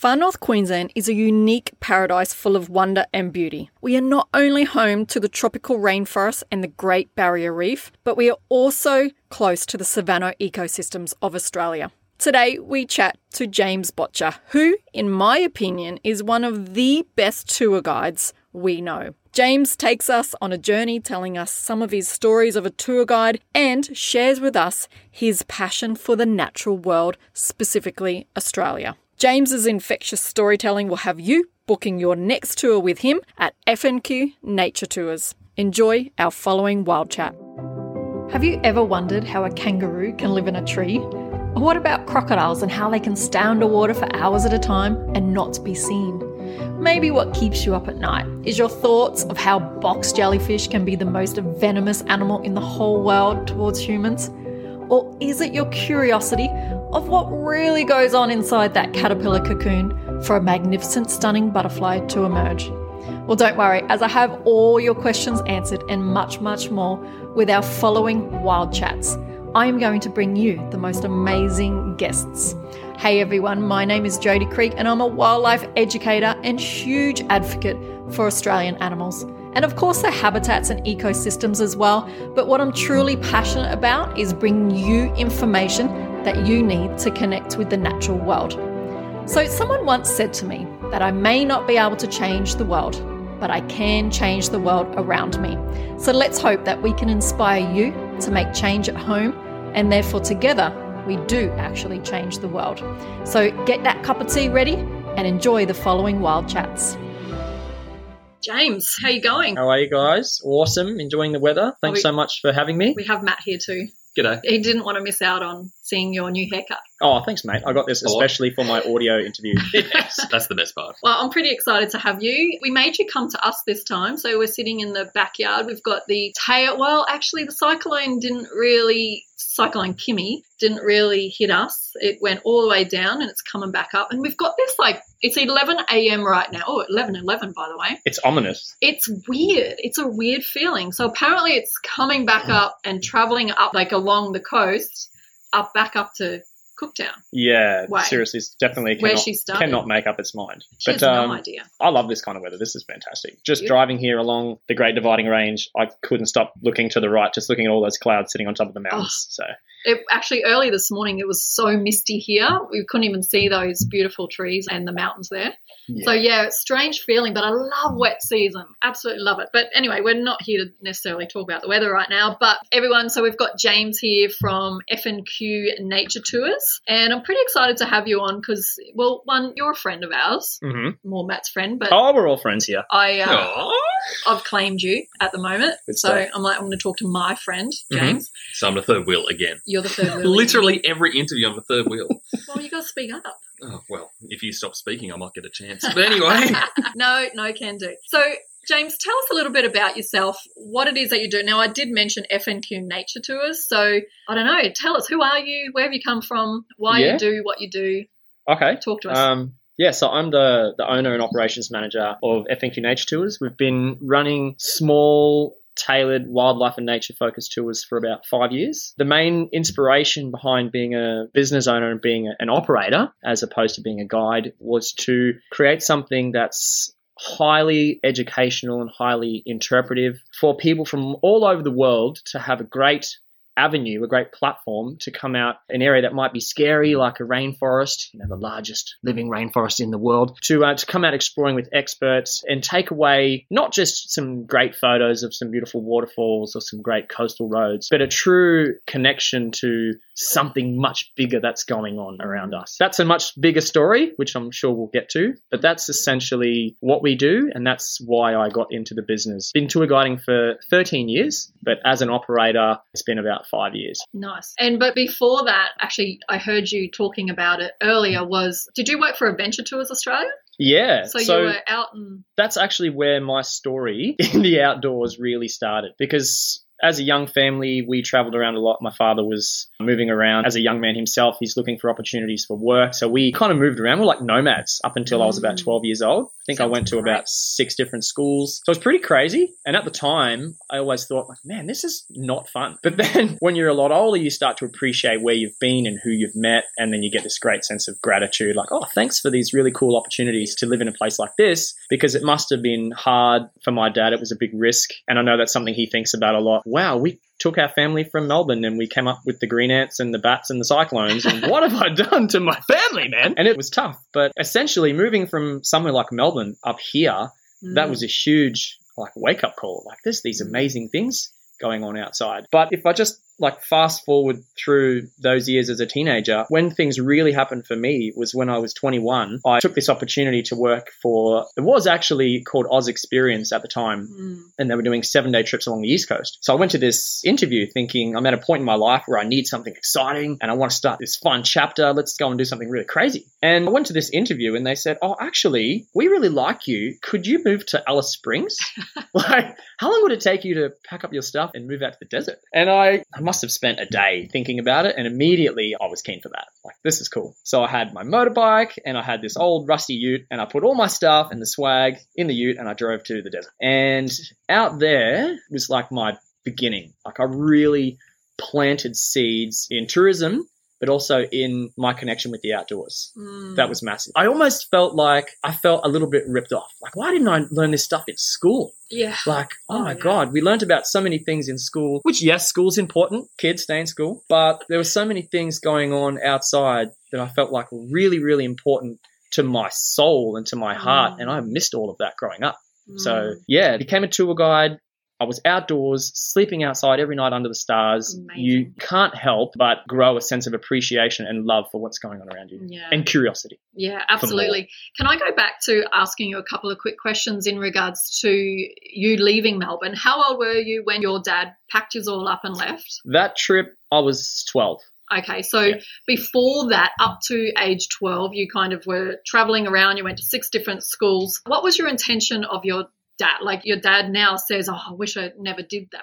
Far North Queensland is a unique paradise full of wonder and beauty. We are not only home to the tropical rainforest and the Great Barrier Reef, but we are also close to the savanna ecosystems of Australia. Today, we chat to James Botcher, who, in my opinion, is one of the best tour guides we know. James takes us on a journey telling us some of his stories of a tour guide and shares with us his passion for the natural world, specifically Australia. James's infectious storytelling will have you booking your next tour with him at FNQ Nature Tours. Enjoy our following wild chat. Have you ever wondered how a kangaroo can live in a tree? What about crocodiles and how they can stay underwater for hours at a time and not be seen? Maybe what keeps you up at night is your thoughts of how box jellyfish can be the most venomous animal in the whole world towards humans? Or is it your curiosity of what really goes on inside that caterpillar cocoon for a magnificent, stunning butterfly to emerge? Well, don't worry, as I have all your questions answered and much, much more with our following Wild Chats. I am going to bring you the most amazing guests. Hey everyone, my name is Jodie Creek and I'm a wildlife educator and huge advocate for Australian animals. And of course, their habitats and ecosystems as well. But what I'm truly passionate about is bringing you information that you need to connect with the natural world. So, someone once said to me that I may not be able to change the world, but I can change the world around me. So let's hope that we can inspire you to make change at home, and therefore together we do actually change the world. So get that cup of tea ready and enjoy the following wild chats. James, how you going? How are you guys? Awesome. Enjoying the weather. Thanks we- so much for having me. We have Matt here too. G'day. He didn't want to miss out on seeing your new haircut. Oh, thanks, mate. I got this especially for my audio interview. yes, that's the best part. Well, I'm pretty excited to have you. We made you come to us this time, so we're sitting in the backyard. We've got the tail. Well, actually, the cyclone didn't really. Cyclone Kimi didn't really hit us. It went all the way down and it's coming back up. And we've got this like, it's 11 a.m. right now. Oh, 11 11, by the way. it's ominous. It's weird. It's a weird feeling. So apparently it's coming back mm. up and traveling up like along the coast, up back up to Cooktown, Yeah, Way. seriously, it's definitely where cannot, she started. cannot make up its mind. She but has um, no idea. I love this kind of weather. This is fantastic. Just Beautiful. driving here along the Great Dividing Range, I couldn't stop looking to the right, just looking at all those clouds sitting on top of the mountains. So It, actually, early this morning, it was so misty here. We couldn't even see those beautiful trees and the mountains there. yeah. So, yeah, it's strange feeling, but I love wet season. Absolutely love it. But anyway, we're not here to necessarily talk about the weather right now. But everyone, so we've got James here from FNQ Nature Tours. And I'm pretty excited to have you on because, well, one, you're a friend of ours, mm-hmm. more Matt's friend, but oh, we're all friends here. I, uh, I've claimed you at the moment. Good so stuff. I'm like, I'm going to talk to my friend, Mhm. James. So I'm the third wheel again. You're the third wheel. Literally every interview, I'm the third wheel. Well, you got to speak up. Oh, well, if you stop speaking, I might get a chance. But anyway, no, no, can do. So, James, tell us a little bit about yourself, what it is that you do. Now, I did mention FNQ Nature Tours, so I don't know. Tell us who are you, where have you come from, why Yeah. you do what you do. Okay. Talk to us. Um, yeah, so I'm the, the owner and operations manager of FNQ Nature Tours. We've been running small, tailored wildlife and nature focused tours for about five years. The main inspiration behind being a business owner and being an operator, as opposed to being a guide, was to create something that's highly educational and highly interpretive for people from all over the world to have a great avenue, a great platform to come out an area that might be scary, like a rainforest, you know, the largest living rainforest in the world, to uh, to come out exploring with experts and take away not just some great photos of some beautiful waterfalls or some great coastal roads, but a true connection to something much bigger that's going on around us. That's a much bigger story, which I'm sure we'll get to, but that's essentially what we do, and that's why I got into the business. Been tour guiding for 13 years, but as an operator, it's been about five years. nice. And but before that, actually, I heard you talking about it earlier. Was did you work for Adventure Tours Australia? Yeah, So, so you were out and that's actually where my story in the outdoors really started because as a young family, we traveled around a lot. My father was moving around as a young man himself. He's looking for opportunities for work. So we kind of moved around. We're like nomads up until I was about Mm. 12 years old. I think I went to great. about six different schools. So it was pretty crazy. And at the time, I always thought, like, man, this is not fun. But then when you're a lot older, you start to appreciate where you've been and who you've met. And then you get this great sense of gratitude like, oh, thanks for these really cool opportunities to live in a place like this because it must have been hard for my dad. It was a big risk. And I know that's something he thinks about a lot. Wow, we took our family from Melbourne and we came up with the green ants and the bats and the cyclones. And what have I done to my family, man? And it was tough. But essentially, moving from somewhere like Melbourne up here, that Mm. was a huge like wake up call. Like there's these amazing things going on outside. But if I just like fast forward through those years as a teenager, when things really happened for me was when I was 21. I took this opportunity to work for it was actually called Oz Experience at the time Mm. and they were doing seven day trips along the East Coast. So I went to this interview thinking I'm at a point in my life where I need something exciting and I want to start this fun chapter. Let's go and do something really crazy. And I went to this interview and they said, Oh, actually, we really like you. Could you move to Alice Springs? like, how long would it take you to pack up your stuff and move out to the desert? And I, I must have spent a day thinking about it and immediately I was keen for that. Like, this is cool. So I had my motorbike and I had this old rusty ute and I put all my stuff and the swag in the ute and I drove to the desert. And out there was like my beginning. Like I really planted seeds in tourism, but also in my connection with the outdoors. Mm. That was massive. I almost felt like I felt a little bit ripped off. Like, why didn't I learn this stuff in school? yeah. Like, oh, Oh, my yeah. God, we learned about so many things in school, which, yes, school's important. Kids stay in school. But there were so many things going on outside that I felt like were really, really important to my soul and to my heart. Mm. And I missed all of that growing up. So Mm. yeah, became a tour guide. I was outdoors, sleeping outside every night under the stars. Amazing. You can't help but grow a sense of appreciation and love for what's going on around you yeah. and curiosity. Yeah, absolutely. Can I go back to asking you a couple of quick questions in regards to you leaving Melbourne? How old were you when your dad packed you all up and left? That trip, I was 12. Okay, so Yeah. before that, up to age 12, you kind of were traveling around, you went to six different schools. What was your intention of your dad? Like your dad now says, Oh, I wish I never did that.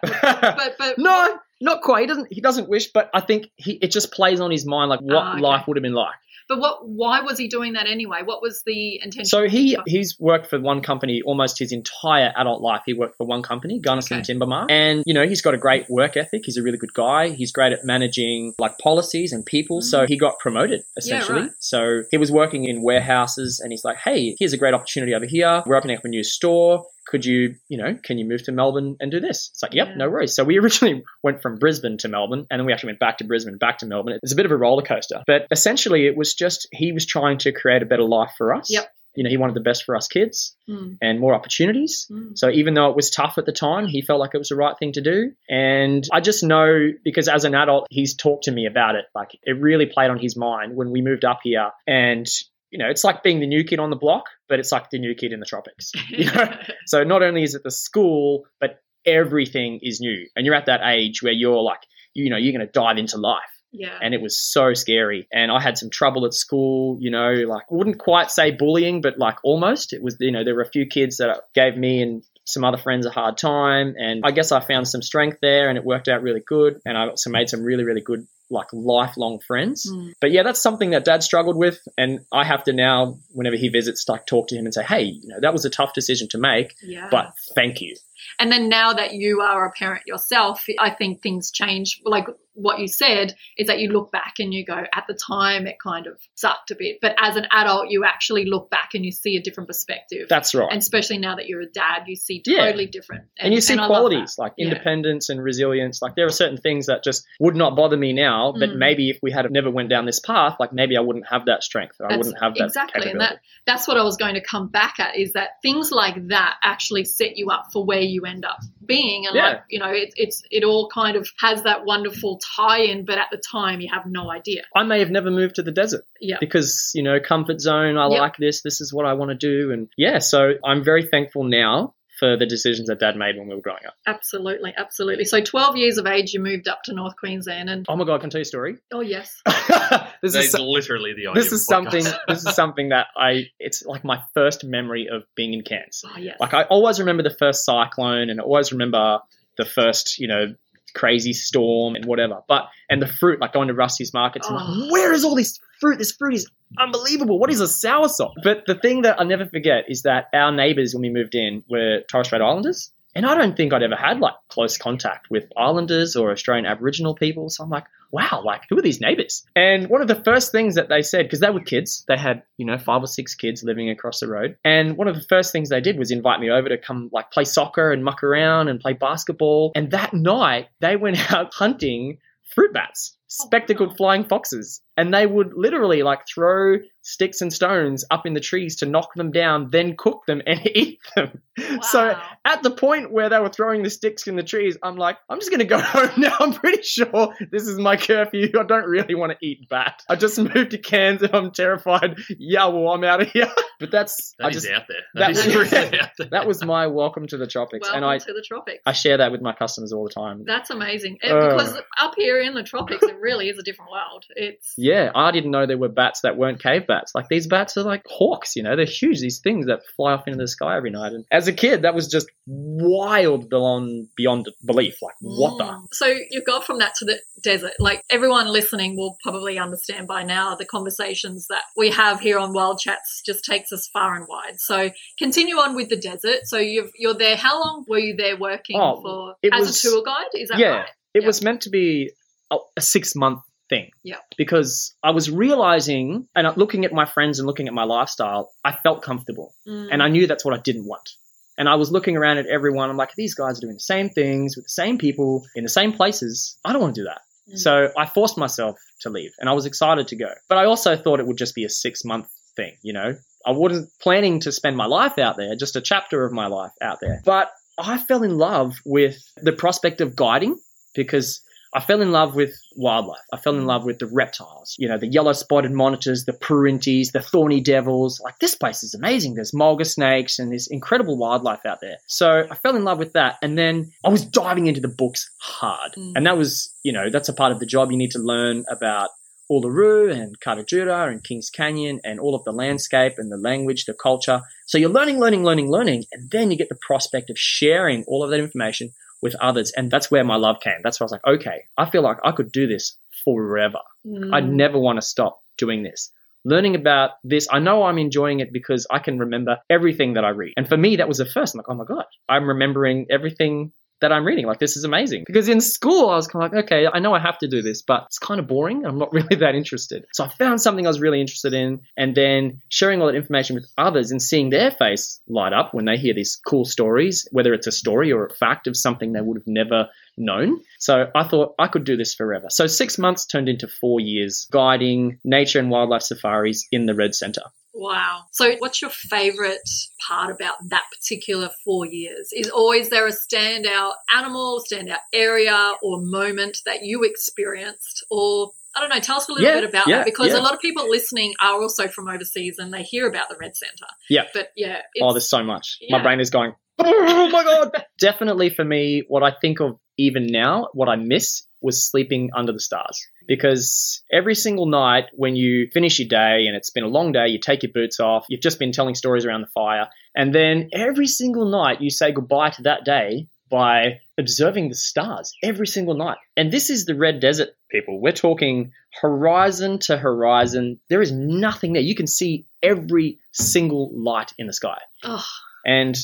But, but no, not quite. He doesn't. He doesn't wish, but I think he. It just plays on his mind, like what Ah, okay. life would have been like. But what? Why was he doing that anyway? What was the intention? So he he's worked for one company almost his entire adult life. He worked for one company, Gunnison Okay. Timbermart, and you know he's got a great work ethic. He's a really good guy. He's great at managing like policies and people. So he got promoted essentially. right. So he was working in warehouses, and he's like, "Hey, here's a great opportunity over here. We're opening up a new store." Could you, you know, can you move to Melbourne and do this? It's like, yep, Yeah. no worries. So we originally went from Brisbane to Melbourne, and then we actually went back to Brisbane, back to Melbourne. It's a bit of a roller coaster, but essentially, it was just he was trying to create a better life for us. Yep. You know, he wanted the best for us kids Mm, and more opportunities. mm. So even though it was tough at the time, he felt like it was the right thing to do. And I just know because as an adult, he's talked to me about it. Like it really played on his mind when we moved up here. And, you know, it's like being the new kid on the block, but it's like the new kid in the tropics. You know? so not only is it the school, but everything is new. And you're at that age where you're like, you know, you're going to dive into life yeah. and it was so scary. And I had some trouble at school, you know, like wouldn't quite say bullying, but like almost. It was, you know, there were a few kids that gave me and some other friends a hard time. And I guess I found some strength there and it worked out really good. And I also made some really, really good, like lifelong friends. Mm. But yeah, that's something that dad struggled with. And I have to now, whenever he visits, like talk to him and say, hey, you know, that was a tough decision to make, yeah. but thank you. And then now that you are a parent yourself, I think things change. Like what you said is that you look back and you go, at the time it kind of sucked a bit. But as an adult, you actually look back and you see a different perspective. That's right. and especially now that you're a dad, you see Yeah. totally different. and you see love qualities like Yeah. independence and resilience like there are certain things that just would not bother me now but Mm. maybe if we had never went down this path like maybe i wouldn't have that strength or i That's wouldn't have that exactly, and that that's what I was going to come back at is that things like that actually set you up for where you end up being, and Yeah. like you know, it, it's it all kind of has that wonderful tie-in, but at the time you have no idea. i may have never moved to the desert Yeah, because you know comfort zone i Yep. like this this is what i want to do and yeah so i'm very thankful now for the decisions that dad made when we were growing up absolutely, absolutely. So, twelve years of age, you moved up to North Queensland, and oh my god i can tell you a story oh yes, this That is is so- literally the idea. this is something this is something that i it's like my first memory of being in cairns oh yes, Like I always remember the first cyclone, and I always remember the first, you know, crazy storm and whatever. But and the fruit, like going to Rusty's markets, and Oh. like, where is all this fruit? This fruit is unbelievable. What is a soursop? But the thing that I'll never forget is that our neighbours when we moved in were Torres Strait Islanders. And I don't think I'd ever had like close contact with Islanders or Australian Aboriginal people. So I'm like, wow, like who are these neighbors? And one of the first things that they said, because they were kids, they had, you know, five or six kids living across the road. And one of the first things they did was invite me over to come like play soccer and muck around and play basketball. And that night they went out hunting fruit bats, spectacled flying foxes. And they would literally like throw sticks and stones up in the trees to knock them down, then cook them and eat them. So at the point where they were throwing the sticks in the trees, I'm like, I'm just going to go home now. I'm pretty sure this is my curfew. I don't really want to eat bat. I just moved to Cairns and I'm terrified. Yeah, well, I'm out of here. But that's, That I is just, out there. that That is was- really out there. that was my welcome to the tropics. Welcome and I, to the tropics. I share that with my customers all the time. That's amazing. And Uh. because up here in the tropics, it really is a different world. It's Yeah, I didn't know there were bats that weren't cave bats. Like these bats are like hawks, you know, they're huge. These things that fly off into the sky every night. And as a kid, that was just wild beyond beyond belief. Like what the? Mm. So you got from that to the desert. Like everyone listening will probably understand by now, the conversations that we have here on Wild Chats just takes us far and wide. So continue on with the desert. So you've, you're there. How long were you there working Oh, for as was- a tour guide? Is that yeah, right? it Yeah. was meant to be a, a six month thing. Yeah. Because I was realizing and looking at my friends and looking at my lifestyle, I felt comfortable. Mm. And I knew that's what I didn't want. And I was looking around at everyone. I'm like, these guys are doing the same things with the same people in the same places. I don't want to do that. Mm. So I forced myself to leave and I was excited to go. But I also thought it would just be a six month thing, you know? I wasn't planning to spend my life out there, just a chapter of my life out there. But I fell in love with the prospect of guiding because I fell in love with wildlife. I fell in love with the reptiles, you know, the yellow spotted monitors, the perenties, the thorny devils. Like this place is amazing. There's mulga snakes and there's incredible wildlife out there. So I fell in love with that. And then I was diving into the books hard. Mm. And that was, you know, that's a part of the job. You need to learn about Uluru and Kata Tjuta and Kings Canyon and all of the landscape and the language, the culture. So you're learning, learning, learning, learning. And then you get the prospect of sharing all of that information with others. And that's where my love came. That's where I was like, okay, I feel like I could do this forever. Mm. I'd never want to stop doing this. Learning about this, I know I'm enjoying it because I can remember everything that I read. And for me, that was the first. I'm like, oh my God, I'm remembering everything that I'm reading. Like, this is amazing. Because in school, I was kind of like, okay, I know I have to do this, but it's kind of boring. I'm not really that interested. So I found something I was really interested in and then sharing all that information with others and seeing their face light up when they hear these cool stories, whether it's a story or a fact of something they would have never known. So I thought I could do this forever. So six months turned into four years guiding nature and wildlife safaris in the Red Centre. Wow. So, what's your favorite part about that particular four years? Is always there a standout animal, standout area, or moment that you experienced? Or, I don't know, tell us a little Yeah, bit about yeah, that because yeah. a lot of people listening are also from overseas and they hear about the Red Centre. Yeah. But yeah. Oh, there's so much. My brain is going, oh my God. Definitely for me, what I think of even now, what I miss was sleeping under the stars. Because every single night when you finish your day and it's been a long day, you take your boots off, you've just been telling stories around the fire, and then every single night you say goodbye to that day by observing the stars every single night. And this is the red desert, people. We're talking horizon to horizon. There is nothing there. You can see every single light in the sky. oh, And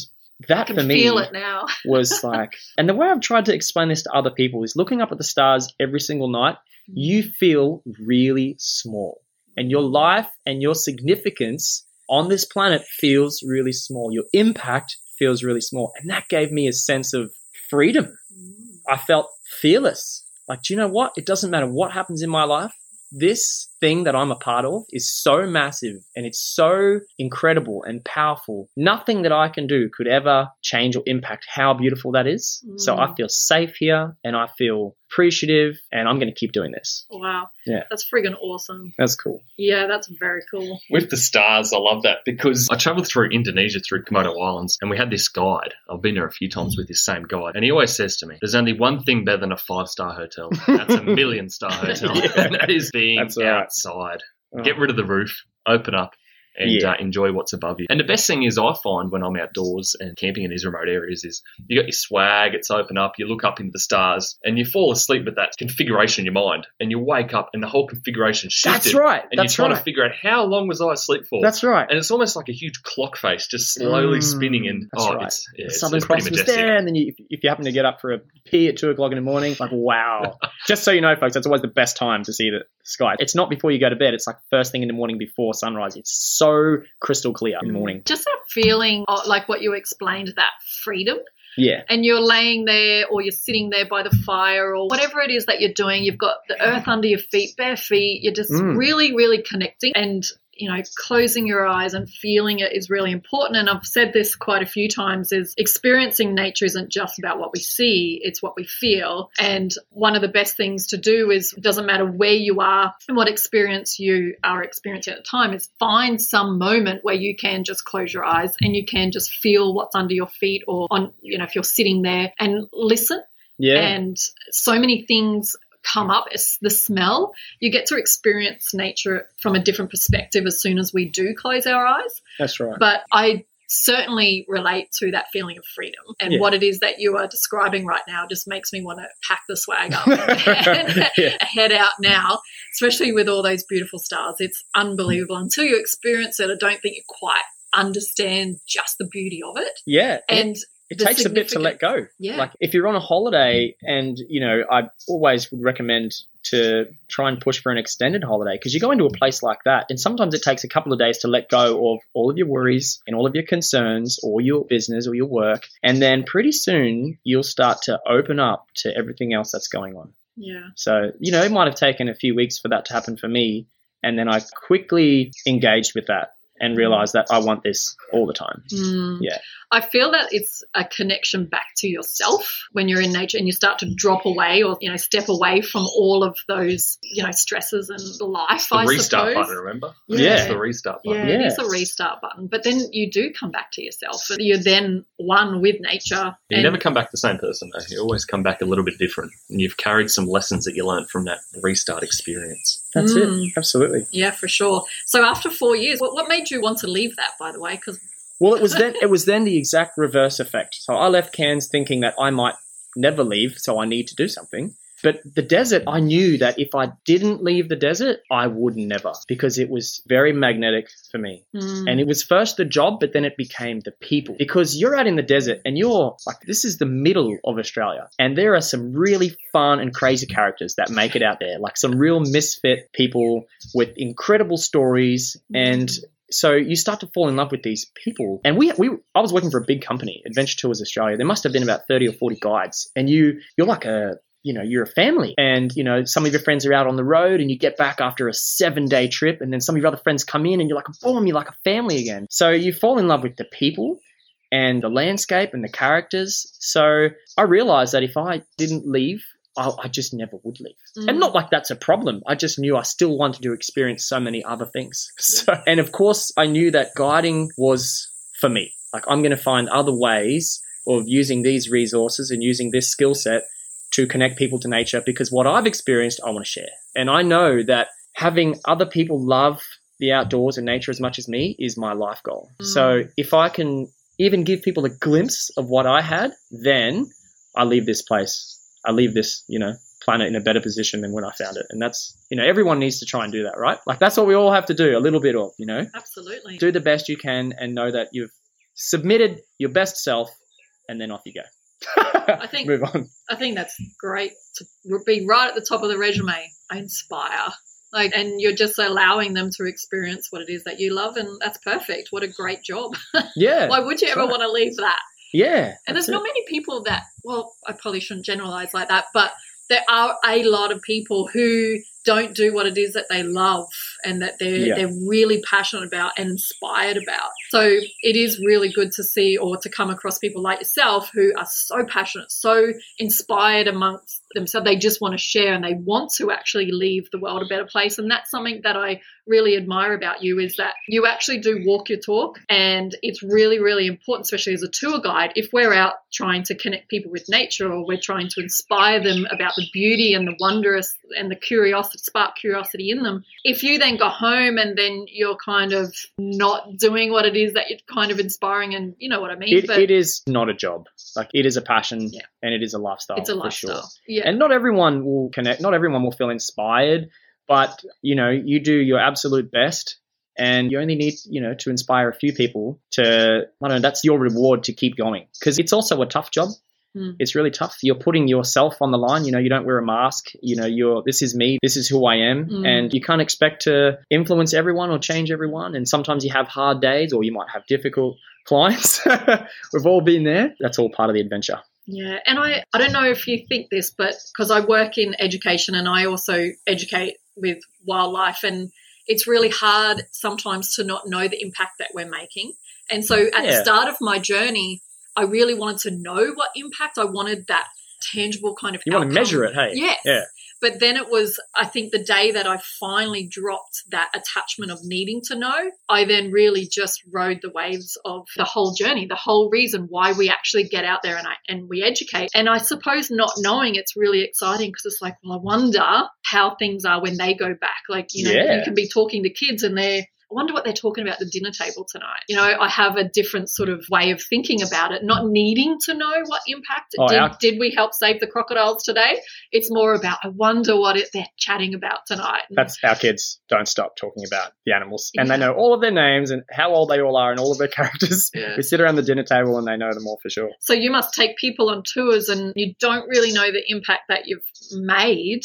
that for me feel it now. was like, and the way I've tried to explain this to other people is looking up at the stars every single night, you feel really small. And your life and your significance on this planet feels really small. Your impact feels really small. And that gave me a sense of freedom. Mm. I felt fearless. Like, do you know what? It doesn't matter what happens in my life. This thing that I'm a part of is so massive and it's so incredible and powerful. Nothing that I can do could ever change or impact how beautiful that is. So I Mm. feel safe here and I feel appreciative and I'm going to keep doing this. Wow. Yeah. That's friggin' awesome. That's cool. Yeah, that's very cool. With the stars, I love that because I travelled through Indonesia through Komodo Islands and we had this guide. I've been there a few times with this same guide and he always says to me, there's only one thing better than a five star hotel. That's a million star hotel. Yeah. And that is being That's all right. outside. Oh. Get rid of the roof, open up, and Yeah. uh, enjoy what's above you. And the best thing is, I find when I'm outdoors and camping in these remote areas, is you got your swag, it's open up, you look up into the stars, and you fall asleep with that configuration in your mind, and you wake up and the whole configuration shifted. That's right. And That's you're trying right. to figure out how long was I asleep for. That's right. and it's almost like a huge clock face, just slowly Mm, spinning. And oh, right. it's, yeah, The Southern it's Cross was there, and then you, if, if you happen to get up for a pee at two o'clock in the morning, like wow! Just so you know, folks, that's always the best time to see the sky. It's not before you go to bed; it's like first thing in the morning before sunrise. It's so crystal clear in the morning. Just that feeling, of, like what you explained, that freedom. Yeah, and you're laying there or you're sitting there by the fire or whatever it is that you're doing, you've got the earth under your feet, bare feet, you're just Mm. really, really connecting and you know, closing your eyes and feeling it is really important. And I've said this quite a few times is experiencing nature isn't just about what we see, it's what we feel. And one of the best things to do is it doesn't matter where you are and what experience you are experiencing at the time, is find some moment where you can just close your eyes and you can just feel what's under your feet or on, you know, if you're sitting there and listen yeah, and so many things come up it's the smell. You get to experience nature from a different perspective as soon as we do close our eyes. That's right. but i certainly relate to that feeling of freedom. And Yeah. what it is that you are describing right now just makes me want to pack the swag up and Yeah. head out now. Especially with all those beautiful stars. It's unbelievable until you experience it. I don't think you quite understand just the beauty of it. Yeah, and it the takes a bit to let go. yeah Like if you're on a holiday, and you know, I always would recommend to try and push for an extended holiday because you go into a place like that, and sometimes it takes a couple of days to let go of all of your worries and all of your concerns, or your business or your work, and then pretty soon you'll start to open up to everything else that's going on. yeah So you know, it might have taken a few weeks for that to happen for me, and then I quickly engaged with that and realized that I want this all the time. Mm. Yeah. I feel that it's a connection back to yourself when you're in nature and you start to drop away or, you know, step away from all of those, you know, stresses and the life, The I restart suppose. button, remember? Yeah. It's the restart button. it Yeah. is a restart button. But then you do come back to yourself. You're then one with nature. You and- never come back the same person, though. You always come back a little bit different. And you've carried some lessons that you learned from that restart experience. That's Mm. it. Absolutely. Yeah, for sure. So after four years, what, what made you want to leave that, by the way? Because Well, it was then it was then the exact reverse effect. So I left Cairns thinking that I might never leave, so I need to do something. But the desert, I knew that if I didn't leave the desert, I would never because it was very magnetic for me. Mm. And it was first the job, but then it became the people. Because you're out in the desert and you're like, this is the middle of Australia. And there are some really fun and crazy characters that make it out there, like some real misfit people with incredible stories. And so you start to fall in love with these people. And we, we, I was working for a big company, Adventure Tours Australia. There must have been about 30 or 40 guides. And you, you're like a, you know, you're a family and, you know, some of your friends are out on the road and you get back after a seven day trip and then some of your other friends come in and you're like, boom, you're like a family again. So you fall in love with the people and the landscape and the characters. So I realized that if I didn't leave, I, I just never would leave. Mm. And not like that's a problem. I just knew I still wanted to experience so many other things. So, and of course, I knew that guiding was for me. Like I'm going to find other ways of using these resources and using this skill set to connect people to nature because what I've experienced, I want to share. And I know that having other people love the outdoors and nature as much as me is my life goal. Mm. So if I can even give people a glimpse of what I had, then I leave this place. I leave this, you know, planet in a better position than when I found it. And that's, you know, everyone needs to try and do that, right? Like that's what we all have to do, a little bit of, you know, Absolutely. do the best you can and know that you've submitted your best self and then off you go. I think- move on. I think that's great to be right at the top of the resume. I inspire. Like, and you're just allowing them to experience what it is that you love, and that's perfect. What a great job! Yeah. Why would you ever right. want to leave that? yeah. And there's that's not many people that, well, I probably shouldn't generalize like that, but there are a lot of people who don't do what it is that they love and that they're Yeah. they're really passionate about and inspired about. So it is really good to see or to come across people like yourself who are so passionate, so inspired amongst themselves. They just want to share and they want to actually leave the world a better place. And that's something that I really admire about you is that you actually do walk your talk and it's really really important especially as a tour guide if we're out trying to connect people with nature or we're trying to inspire them about the beauty and the wondrous and the curiosity spark curiosity in them. If you then go home and then you're kind of not doing what it is that you're kind of inspiring, and you know what I mean. It, it is not a job. Like it is a passion Yeah. and it is a lifestyle. it's a for lifestyle. Sure. Yeah. And not everyone will connect. Not everyone will feel inspired, but you know, you do your absolute best. And you only need, you know, to inspire a few people to, I don't know, that's your reward to keep going. Because it's also a tough job. Mm. It's really tough. You're putting yourself on the line. You know, you don't wear a mask. You know, you're, this is me. This is who I am. Mm. And you can't expect to influence everyone or change everyone. And sometimes you have hard days or you might have difficult clients. We've all been there. That's all part of the adventure. Yeah, and I, I don't know if you think this, but because I work in education and I also educate with wildlife, and it's really hard sometimes to not know the impact that we're making. And so at the start of my journey, I really wanted to know what impact. I wanted that tangible kind of You want to measure it, hey? Yes. Yeah. But then it was, I think, the day that I finally dropped that attachment of needing to know, I then really just rode the waves of the whole journey, the whole reason why we actually get out there and, I, and we educate. And I suppose not knowing it's really exciting because it's like, well, I wonder how things are when they go back. Like, you know, Yeah. you can be talking to kids and they're, wonder what they're talking about at the dinner table tonight. You know, I have a different sort of way of thinking about it, not needing to know what impact. Oh, did, our- did we help save the crocodiles today? It's more about, I wonder what it, they're chatting about tonight. That's our kids don't stop talking about the animals. And they know all of their names and how old they all are and all of their characters. Yeah. We sit around the dinner table and they know them all for sure. so you must take people on tours and you don't really know the impact that you've made.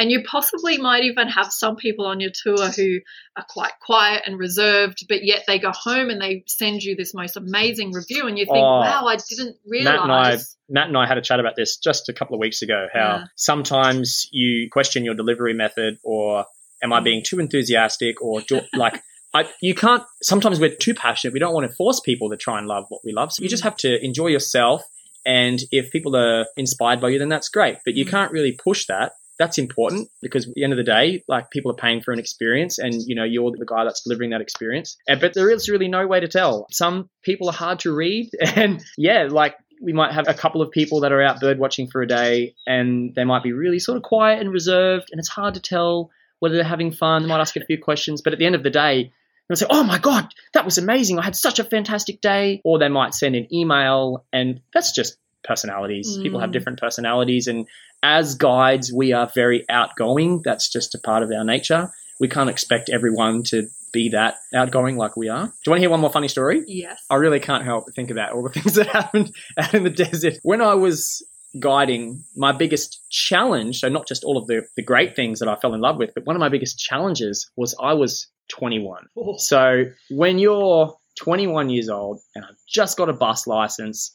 And you possibly might even have some people on your tour who are quite quiet and reserved, but yet they go home and they send you this most amazing review, and you think, Oh. wow, I didn't Matt and I realize. Matt and I had a chat about this just a couple of weeks ago. How Yeah. sometimes you question your delivery method, or am I being too enthusiastic, or do, like I, you can't. Sometimes we're too passionate. We don't want to force people to try and love what we love. So you just Mm. have to enjoy yourself. And if people are inspired by you, then that's great. But you Mm. can't really push that. That's important because at the end of the day, like people are paying for an experience, and you know you're the guy that's delivering that experience. But there is really no way to tell. Some people are hard to read, and yeah, like we might have a couple of people that are out bird watching for a day and they might be really sort of quiet and reserved and it's hard to tell whether they're having fun. They might ask a few questions, but at the end of the day, they'll say, Oh my God, that was amazing. I had such a fantastic day. Or they might send an email and that's just personalities. People have Mm. different personalities. And as guides, we are very outgoing. That's just a part of our nature. We can't expect everyone to be that outgoing like we are. Do you want to hear one more funny story? yes. I really can't help but think about all the things that happened out in the desert. When I was guiding, my biggest challenge, so not just all of the, the great things that I fell in love with, but one of my biggest challenges was I was 21. Oh. So when you're 21 years old and I've just got a bus license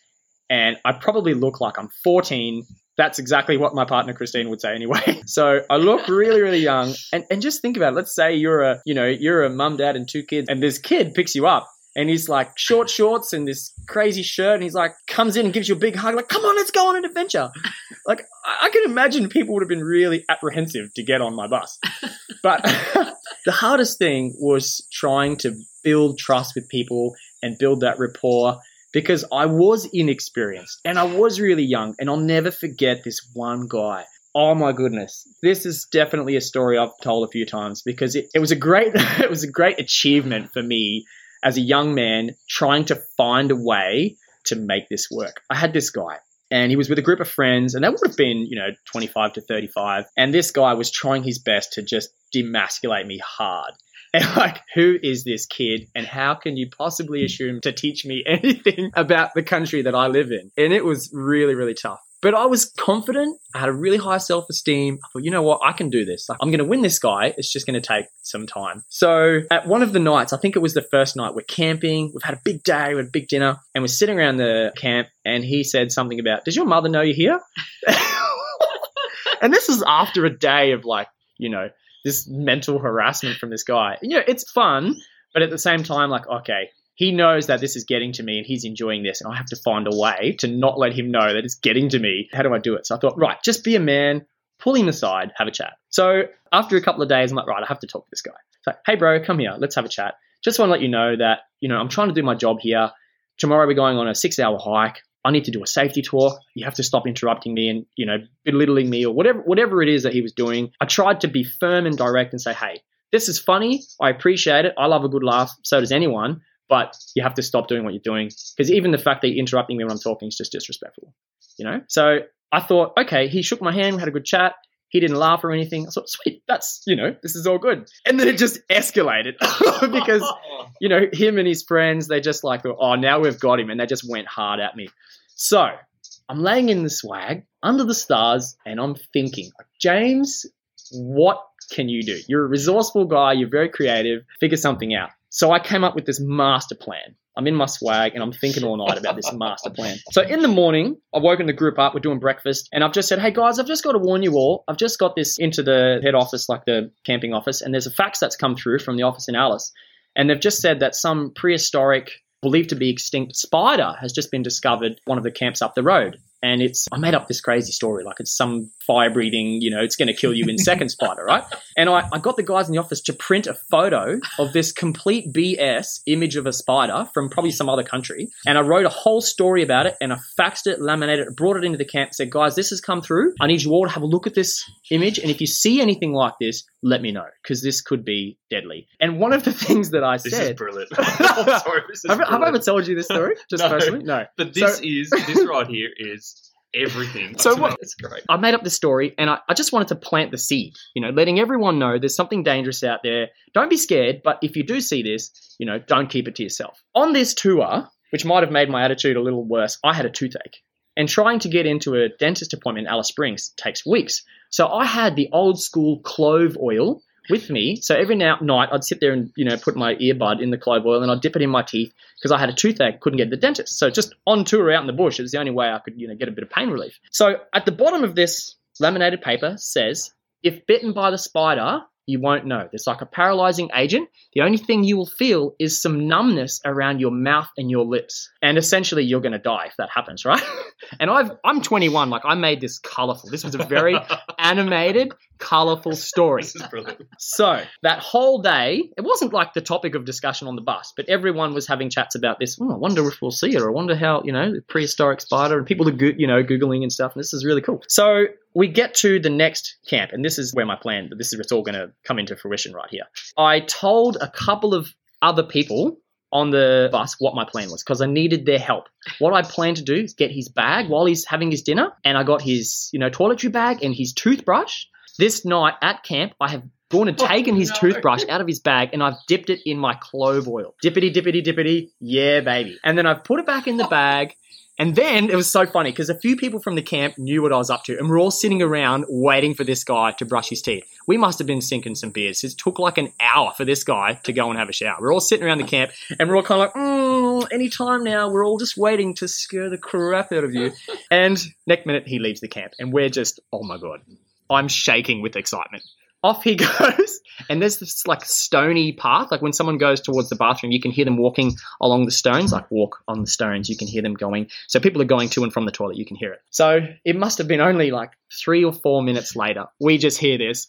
and I probably look like I'm 14, that's exactly what my partner Christine would say anyway. So I look really, really young. And, and just think about it. Let's say you're a, you know, you're a mum, dad, and two kids, and this kid picks you up and he's like short shorts and this crazy shirt and he's like comes in and gives you a big hug, like, come on, let's go on an adventure. like I, I can imagine people would have been really apprehensive to get on my bus. But the hardest thing was trying to build trust with people and build that rapport because I was inexperienced and I was really young. And I'll never forget this one guy. Oh my goodness. This is definitely a story I've told a few times because it, it was a great it was a great achievement for me as a young man trying to find a way to make this work. I had this guy and he was with a group of friends and they would have been, you know, 25 to 35 and this guy was trying his best to just demasculate me hard. And like, who is this kid and how can you possibly assume to teach me anything about the country that I live in? And it was really, really tough. But I was confident. I had a really high self esteem. I thought, you know what? I can do this. I'm going to win this guy. It's just going to take some time. So at one of the nights, I think it was the first night, we're camping. We've had a big day. We had a big dinner and we're sitting around the camp. And he said something about, does your mother know you're here? and this is after a day of like, you know, this mental harassment from this guy. You know, it's fun, but at the same time, like, okay, he knows that this is getting to me and he's enjoying this, and I have to find a way to not let him know that it's getting to me. How do I do it? So I thought, right, just be a man, pull him aside, have a chat. So after a couple of days, I'm like, right, I have to talk to this guy. So, hey, bro, come here, let's have a chat. Just want to let you know that, you know, I'm trying to do my job here. Tomorrow we're going on a six hour hike. I need to do a safety talk. You have to stop interrupting me and, you know, belittling me or whatever whatever it is that he was doing. I tried to be firm and direct and say, hey, this is funny. I appreciate it. I love a good laugh. So does anyone. But you have to stop doing what you're doing. Because even the fact that you're interrupting me when I'm talking is just disrespectful. You know? So I thought, okay, he shook my hand, we had a good chat. He didn't laugh or anything. I thought, sweet, that's, you know, this is all good. And then it just escalated because, you know, him and his friends, they just like, oh, now we've got him. And they just went hard at me. So I'm laying in the swag under the stars and I'm thinking, James, what can you do? You're a resourceful guy, you're very creative, figure something out. So I came up with this master plan. I'm in my swag and I'm thinking all night about this master plan. So in the morning, I've woken the group up, we're doing breakfast, and I've just said, hey guys, I've just got to warn you all. I've just got this into the head office, like the camping office, and there's a fax that's come through from the office in Alice. And they've just said that some prehistoric, believed to be extinct spider has just been discovered one of the camps up the road and it's I made up this crazy story like it's some fire breathing, you know, it's going to kill you in seconds spider, right? And I, I got the guys in the office to print a photo of this complete BS image of a spider from probably some other country, and I wrote a whole story about it, and I faxed it, laminated it, brought it into the camp, said, guys, this has come through. I need you all to have a look at this image, and if you see anything like this, let me know because this could be deadly. And one of the things that I This is said. brilliant. I'm sorry, this is have, have I ever told you this story? Just No. personally? No. But this So- is this right here is everything. So what- It's great. I made up this story and I, I just wanted to plant the seed, you know, letting everyone know there's something dangerous out there. Don't be scared, but if you do see this, you know, don't keep it to yourself. On this tour, which might have made my attitude a little worse, I had a toothache. And trying to get into a dentist appointment in Alice Springs takes weeks. So I had the old school clove oil with me. So every now night I'd sit there and, you know, put my earbud in the clove oil and I'd dip it in my teeth because I had a toothache, couldn't get to the dentist. So just on tour out in the bush, it was the only way I could, you know, get a bit of pain relief. So at the bottom of this laminated paper says, if bitten by the spider, you won't know. There's like a paralyzing agent. The only thing you will feel is some numbness around your mouth and your lips. And essentially you're going to die if that happens, right? and I've I'm 21, like I made this colorful. This was a very animated, colorful story. This is brilliant. So that whole day, it wasn't like the topic of discussion on the bus, but everyone was having chats about this. Oh, I wonder if we'll see it, or I wonder how you know the prehistoric spider, and people are go- you know googling and stuff. And this is really cool. So we get to the next camp, and this is where my plan. This is it's all going to come into fruition right here. I told a couple of other people on the bus what my plan was because I needed their help. What I planned to do is get his bag while he's having his dinner, and I got his you know toiletry bag and his toothbrush. This night at camp, I have gone and taken his no. toothbrush out of his bag and I've dipped it in my clove oil. Dippity, dippity, dippity. Yeah, baby. And then I've put it back in the bag. And then it was so funny because a few people from the camp knew what I was up to, and we're all sitting around waiting for this guy to brush his teeth. We must have been sinking some beers. It took like an hour for this guy to go and have a shower. We're all sitting around the camp, and we're all kind of like, mm, any time now. We're all just waiting to scare the crap out of you. And next minute, he leaves the camp, and we're just, oh my god, I'm shaking with excitement. Off he goes, and there's this like stony path. Like when someone goes towards the bathroom, you can hear them walking along the stones, like walk on the stones. You can hear them going. So people are going to and from the toilet. You can hear it. So it must have been only like three or four minutes later. We just hear this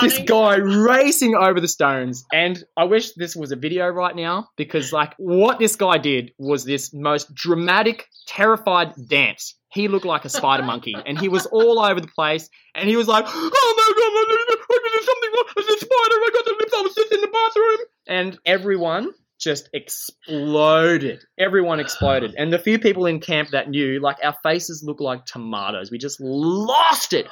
this guy racing over the stones. And I wish this was a video right now because, like, what this guy did was this most dramatic, terrified dance. He looked like a spider monkey and he was all over the place. And he was like, Oh my god, there's something wrong. There's a spider. I got the lips. I was just in the bathroom. And everyone just exploded. Everyone exploded. And the few people in camp that knew, like, our faces looked like tomatoes. We just lost it.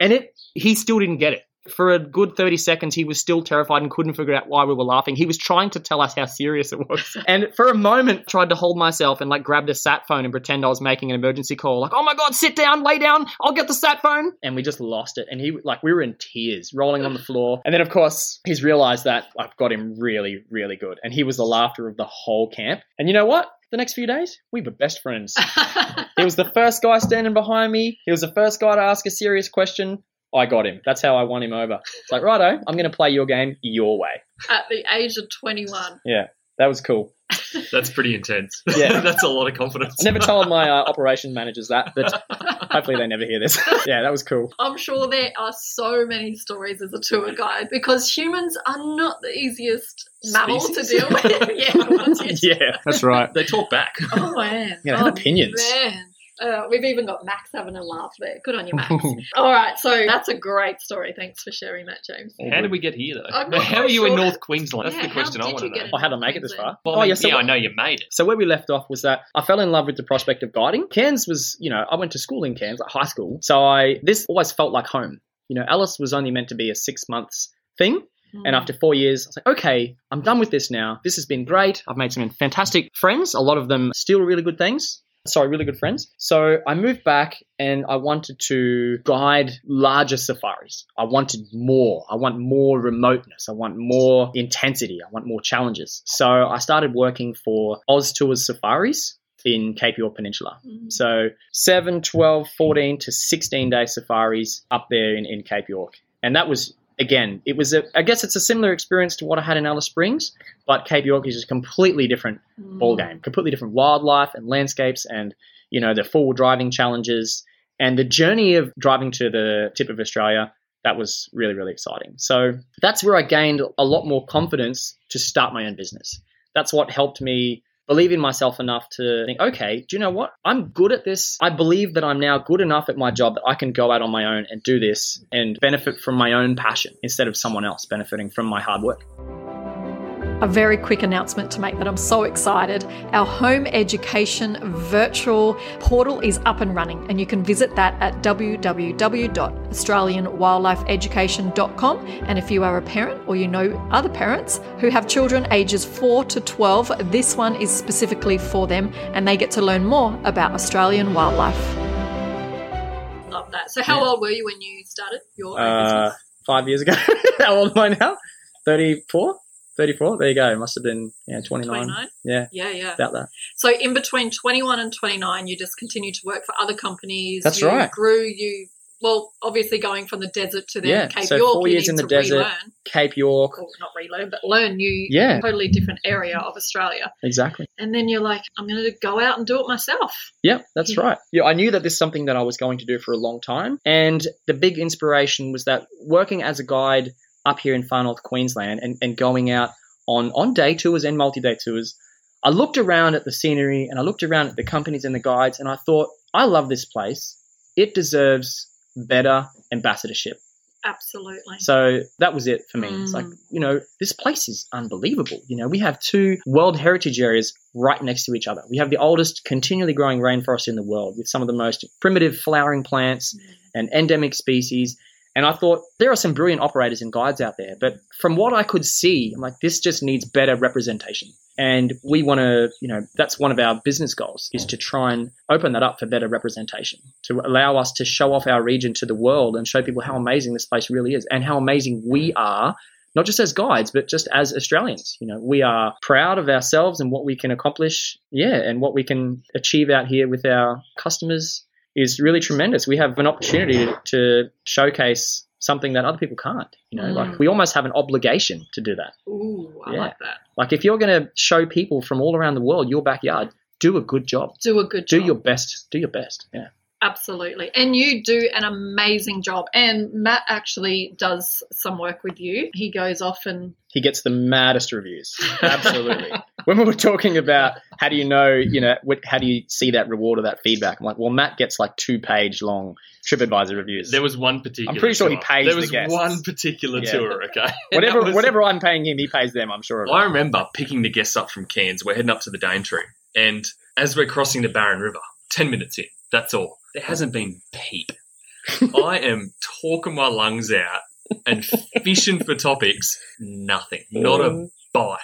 And it he still didn't get it. For a good 30 seconds, he was still terrified and couldn't figure out why we were laughing. He was trying to tell us how serious it was. And for a moment, tried to hold myself and like grabbed a sat phone and pretend I was making an emergency call. Like, oh my God, sit down, lay down, I'll get the sat phone. And we just lost it. And he, like, we were in tears, rolling on the floor. And then, of course, he's realized that I've got him really, really good. And he was the laughter of the whole camp. And you know what? The next few days, we were best friends. He was the first guy standing behind me. He was the first guy to ask a serious question. I got him. That's how I won him over. It's like, righto, I'm going to play your game your way. At the age of 21. Yeah, That was cool. That's pretty intense. Yeah. That's a lot of confidence. I never told my uh, operation managers that, but Hopefully they never hear this. yeah, that was cool. I'm sure there are so many stories as a tour guide because humans are not the easiest mammal to deal with. yeah, Yeah, that's right. They talk back. Oh man. Yeah, they have oh, opinions. Man. Uh, we've even got Max having a laugh there. Good on you, Max. All right, so that's a great story. Thanks for sharing that, James. How did we get here, though? I'm not How are you sure. in North Queensland? That's Yeah, the question how I did want to know. in? Oh, how did I make it this far? Well, oh, I mean, yeah, so yeah, I know you made it. So where we left off was that I fell in love with the prospect of guiding. Cairns was, you know, I went to school in Cairns, like high school. So I this always felt like home. You know, Alice was only meant to be a six months thing. And after four years, I was like, okay, I'm done with this now. This has been great. I've made some fantastic friends. A lot of them still really good things. Sorry, really good friends. So I moved back and I wanted to guide larger safaris. I wanted more. I want more remoteness. I want more intensity. I want more challenges. So I started working for Oz Tours Safaris in Cape York Peninsula. Mm. So 7, 12, 14 to 16 day safaris up there in, in Cape York. And that was, again, it was, a, I guess it's a similar experience to what I had in Alice Springs, but Cape York is just completely different Mm. ball game, completely different wildlife and landscapes and, you know, the four driving challenges and the journey of driving to the tip of Australia. That was really, really exciting. So that's where I gained a lot more confidence to start my own business. That's what helped me believe in myself enough to think, okay, do you know what? I'm good at this. I believe that I'm now good enough at my job that I can go out on my own and do this and benefit from my own passion instead of someone else benefiting from my hard work. A very quick announcement to make that I'm so excited. Our home education virtual portal is up and running, and you can visit that at www.australianwildlifeeducation.com. And if you are a parent or you know other parents who have children ages 4 to 12, this one is specifically for them, and they get to learn more about Australian wildlife. Love that. So, how Yeah. old were you when you started your own Uh, business? five years ago. How old am I now? 34? 34? There you go. Must have been yeah, 29. 29? Yeah, Yeah, yeah. about that. So, in between 21 and 29, you just continued to work for other companies. That's you right. grew, you, well, obviously going from the desert to the Yeah, Cape so York. four you years in the desert. Relearn, Cape York. or not relearn, but learn new, Yeah. totally different area of Australia. Exactly. And then you're like, I'm going to go out and do it myself. Yeah, that's Yeah. right. Yeah, I knew that this is something that I was going to do for a long time. And the big inspiration was that working as a guide up here in far north Queensland and, and going out on, on day tours and multi day tours, I looked around at the scenery and I looked around at the companies and the guides and I thought, I love this place. It deserves better ambassadorship. Absolutely. So that was it for me. It's like, Mm. you know, this place is unbelievable. You know, we have two World Heritage areas right next to each other. We have the oldest continually growing rainforest in the world with some of the most primitive flowering plants and endemic species. And I thought there are some brilliant operators and guides out there, but from what I could see, I'm like, this just needs better representation. And we want to, you know, that's one of our business goals is to try and open that up for better representation, to allow us to show off our region to the world and show people how amazing this place really is and how amazing we are, not just as guides, but just as Australians. You know, we are proud of ourselves and what we can accomplish. Yeah. And what we can achieve out here with our customers is really tremendous. We have an opportunity to, to showcase something that other people can't. You know, Mm. like we almost have an obligation to do that. Ooh, I Yeah. like that. Like if you're going to show people from all around the world your backyard, do a good job. Do a good Do job. Do your best. Do your best. Yeah. Absolutely. And you do an amazing job. And Matt actually does some work with you. He goes off and He gets the maddest reviews. Absolutely. when we were talking about how do you know, you know, what, how do you see that reward or that feedback? I'm like, well, Matt gets like two page long TripAdvisor reviews. There was one particular. I'm pretty sure he tour. pays There was guests. one particular Yeah. tour. Okay. Whatever, was- whatever I'm paying him, he pays them. I'm sure. Of I remember picking the guests up from Cairns. We're heading up to the Daintree, and as we're crossing the Barron River, ten minutes in, that's all. There hasn't been peep. I am talking my lungs out and fishing for topics. Nothing. Not a bite.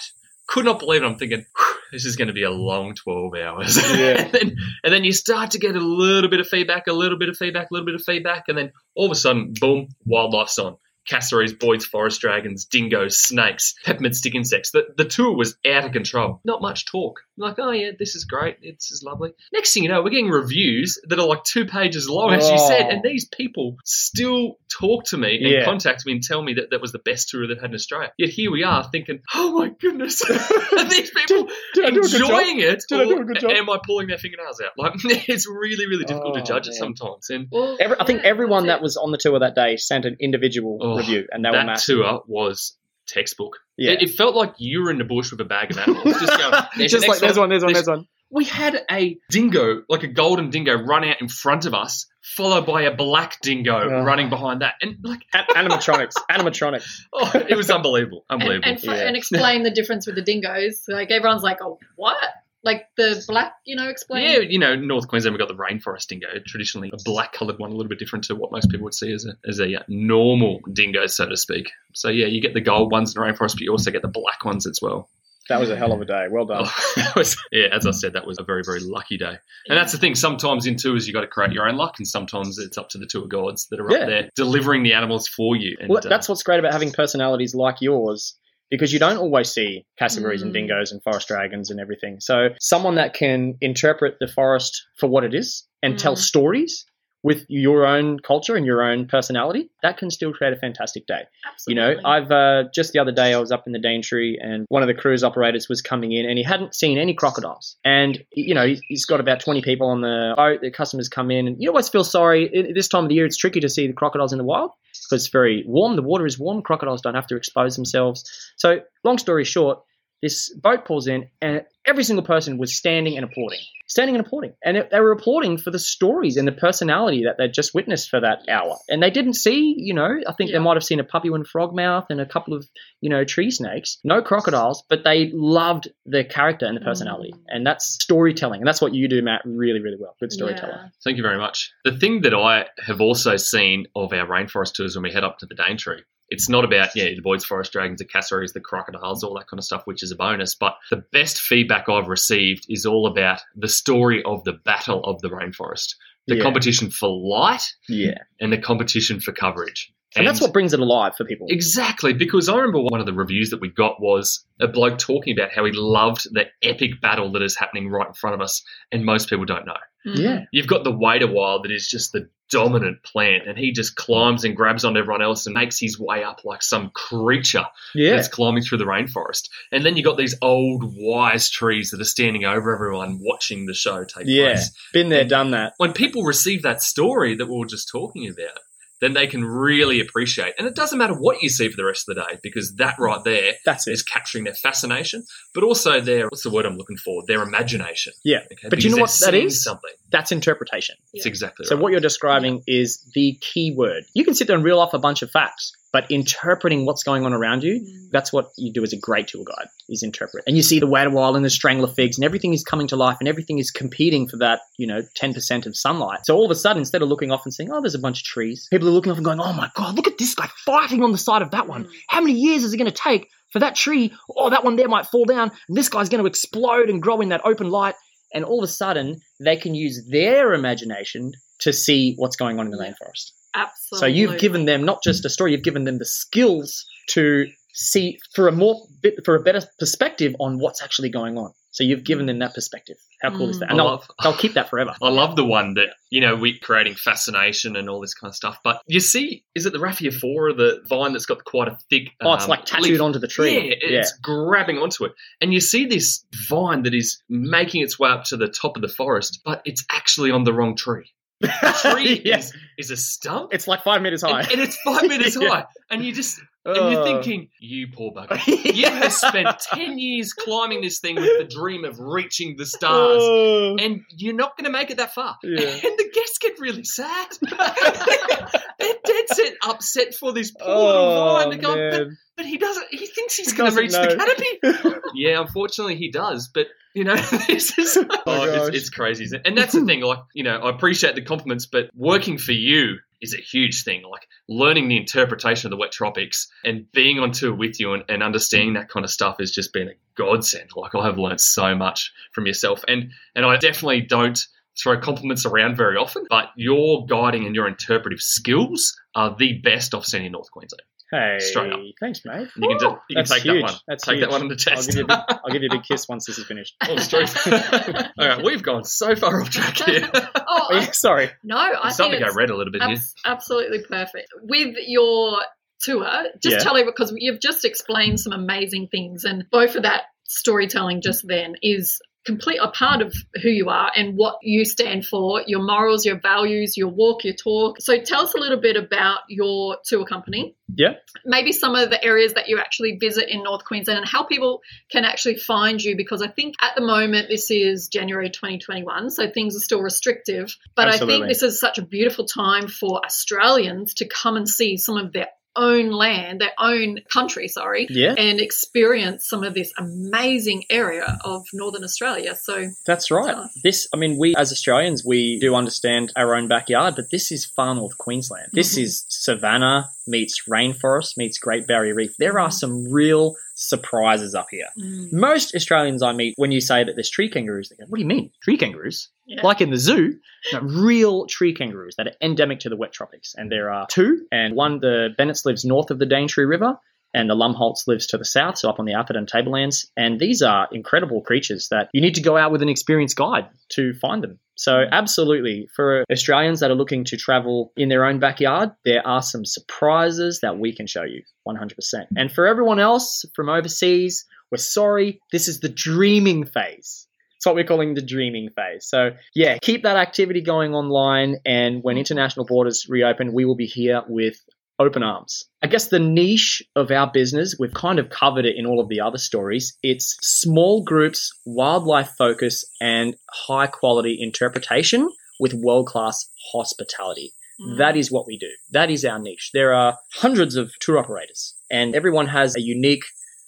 Could not believe it. I'm thinking this is going to be a long twelve hours. Yeah. and, then, and then you start to get a little bit of feedback, a little bit of feedback, a little bit of feedback, and then all of a sudden, boom, wildlife's on. Cassowaries, Boyd's forest dragons, dingoes, snakes, peppermint stick insects. The, the tour was out of control. Not much talk. Like, oh yeah, this is great. This is lovely. Next thing you know, we're getting reviews that are like two pages long, as you said, Oh. and these people still talk to me and Yeah. contact me and tell me that that was the best tour they've had in Australia. Yet here we are thinking, oh my goodness, are these people Did I do a good job? enjoying it? Did I do or a good job? Am I pulling their fingernails out? Like, it's really, really difficult to Oh, judge it sometimes. And Well, Every, I think yeah, everyone that was on the tour that day sent an individual Oh, Oh, review, and they were that massive. tour was textbook. Yeah. It, it felt like you were in the bush with a bag of animals. Just going, there's Just like next there's one, there's one, there's- there's one. We had a dingo, like a golden dingo, run out in front of us, followed by a black dingo Oh. running behind that. And, like, A- animatronics, animatronics. oh, it was unbelievable. And, Unbelievable. and, fr- Yeah. and explain the difference with the dingoes. Like everyone's like, oh, what? Like the black, you know, explain. yeah, you know, North Queensland, we've got the rainforest dingo, traditionally a black coloured one, a little bit different to what most people would see as a, as a uh, normal dingo, so to speak. So, yeah, you get the gold ones in the rainforest, but you also get the black ones as well. That was a hell of a day. Well done. Oh, that was, yeah, as I said, that was a very, very lucky day. And that's the thing. Sometimes in tours, you've got to create your own luck, and sometimes it's up to the tour guides that are Yeah. up there delivering the animals for you. And, well, uh, that's what's great about having personalities like yours because you don't always see cassowaries and Mm. dingoes and forest dragons and everything. So someone that can interpret the forest for what it is and tell Mm. stories with your own culture and your own personality, that can still create a fantastic day. Absolutely. You know, I've uh, just the other day I was up in the Daintree and one of the cruise operators was coming in and he hadn't seen any crocodiles. And you know, he's- he's got about twenty people on the boat. The customers come in and you always feel sorry. This time of the year, it's tricky to see the crocodiles in the wild it's very warm. The water is warm. Crocodiles don't have to expose themselves. So, long story short, this boat pulls in and every single person was standing and applauding, standing and applauding, and it, they were applauding for the stories and the personality that they'd just witnessed for that hour. And they didn't see, you know, I think Yeah. they might have seen a Papuan frogmouth and a couple of, you know, tree snakes, no crocodiles, but they loved the character and the personality, Mm. and that's storytelling, and that's what you do, Matt, really, really well. Good storyteller. Yeah. Thank you very much. The thing that I have also seen of our rainforest tours when we head up to the Daintree, it's not about, yeah, the Boyd's forest dragons, the cassowaries, the crocodiles, all that kind of stuff, which is a bonus. But the best feedback I've received is all about the story of the battle of the rainforest, the Yeah. competition for light Yeah, and the competition for coverage. and that's what brings it alive for people. Exactly, because I remember one of the reviews that we got was a bloke talking about how he loved the epic battle that is happening right in front of us, and most people don't know. Yeah, mm-hmm. You've got the wait-a-while that is just the dominant plant, and he just climbs and grabs on everyone else and makes his way up like some creature yeah, that's climbing through the rainforest. And then you've got these old wise trees that are standing over everyone watching the show take Yeah. place. been there, And- done that. When people receive that story that we were just talking about, then they can really appreciate. And it doesn't matter what you see for the rest of the day, because that right there That's it. is capturing their fascination, but also their what's the word I'm looking for? Their imagination. Yeah. Okay? But you know what they're that seeing is? Something. That's interpretation. It's Yeah. exactly So right. what you're describing is the key word. You can sit there and reel off a bunch of facts, but interpreting what's going on around you, Mm. that's what you do as a great tour guide, is interpret. And you see the wild and the strangler figs and everything is coming to life and everything is competing for that, you know, 10% of sunlight. So all of a sudden, instead of looking off and saying, oh, there's a bunch of trees, people are looking off and going, oh my God, look at this guy fighting on the side of that one. Mm. How many years is it going to take for that tree? Oh, that one there might fall down and this guy's going to explode and grow in that open light. And all of a sudden, they can use their imagination to see what's going on in the rainforest. Absolutely. So you've given them not just a story, you've given them the skills to see for a more bit for a better perspective on what's actually going on. So you've given them that perspective. How cool is Mm. that? I And they'll, they'll keep that forever. I love the one that, you know, we're creating fascination and all this kind of stuff. But you see, is it the Rhaphidophora, the vine that's got quite a thick. Oh, it's um, like tattooed leaf? onto the tree. Yeah, it's grabbing onto it. And you see this vine that is making its way up to the top of the forest, but it's actually on the wrong tree. The tree Yeah. is, is a stump. It's like five meters high. and, and it's five meters Yeah. high. And you just and you're thinking, you poor bugger. You have spent ten years climbing this thing with the dream of reaching the stars. Oh. And you're not going to make it that far. Yeah. And the guests get really sad. They're dead set upset for this poor Oh, little vine. Going, but, but he doesn't. He thinks he's He going to doesn't reach the canopy. yeah, unfortunately, he does. But you know, this is oh, gosh. it's, it's crazy, isn't it? And that's the thing. Like, you know, I appreciate the compliments, but working for you is a huge thing. Like learning the interpretation of the wet tropics and being on tour with you and, and understanding that kind of stuff has just been a godsend. Like I have learned so much from yourself, and and I definitely don't throw compliments around very often, but your guiding and your interpretive skills are the best I've in North Queensland. Hey, Straight up. thanks, mate. You can, just, you can take huge. that one. That's take huge. that one on the I'll test. give you a big, I'll give you a big kiss once this is finished. Oh, straight. All right, we've gone so far off track um, here. Oh, Oh, I- sorry. no, I I'm think starting to it's go red a little bit here. absolutely perfect. With your tour, just Yeah. tell me because you've just explained some amazing things, and both of that storytelling just then is complete a part of who you are and what you stand for, your morals, your values, your walk, your talk. So tell us a little bit about your tour company. Yeah. Maybe some of the areas that you actually visit in North Queensland and how people can actually find you because I think at the moment this is January 2021, so things are still restrictive. But I think this is such a beautiful time for Australians to come and see some of their own land, their own country, sorry, Yeah, and experience some of this amazing area of Northern Australia. So that's right. This, I mean, we as Australians, we do understand our own backyard, but this is far north Queensland. This Mhm. is savannah meets rainforest meets Great Barrier Reef. There are Mhm. some real surprises up here. mm, Most Australians I meet, when you say that there's tree kangaroos, they go, "What do you mean, tree kangaroos?" Yeah. Like in the zoo, no, real tree kangaroos that are endemic to the wet tropics, and there are two, and one the Bennetts lives north of the Daintree River, and the Lumholtz lives to the south, so up on the Atherton Tablelands. And these are incredible creatures that you need to go out with an experienced guide to find them. So, absolutely, for Australians that are looking to travel in their own backyard, there are some surprises that we can show you 100%. And for everyone else from overseas, we're sorry, this is the dreaming phase. It's what we're calling the dreaming phase. So, yeah, keep that activity going online. And when international borders reopen, we will be here with open arms. I guess the niche of our business, we've kind of covered it in all of the other stories. It's small groups, wildlife focus, and high quality interpretation with world class hospitality. mm. That is what we do. That is our niche. There are hundreds of tour operators, and everyone has a unique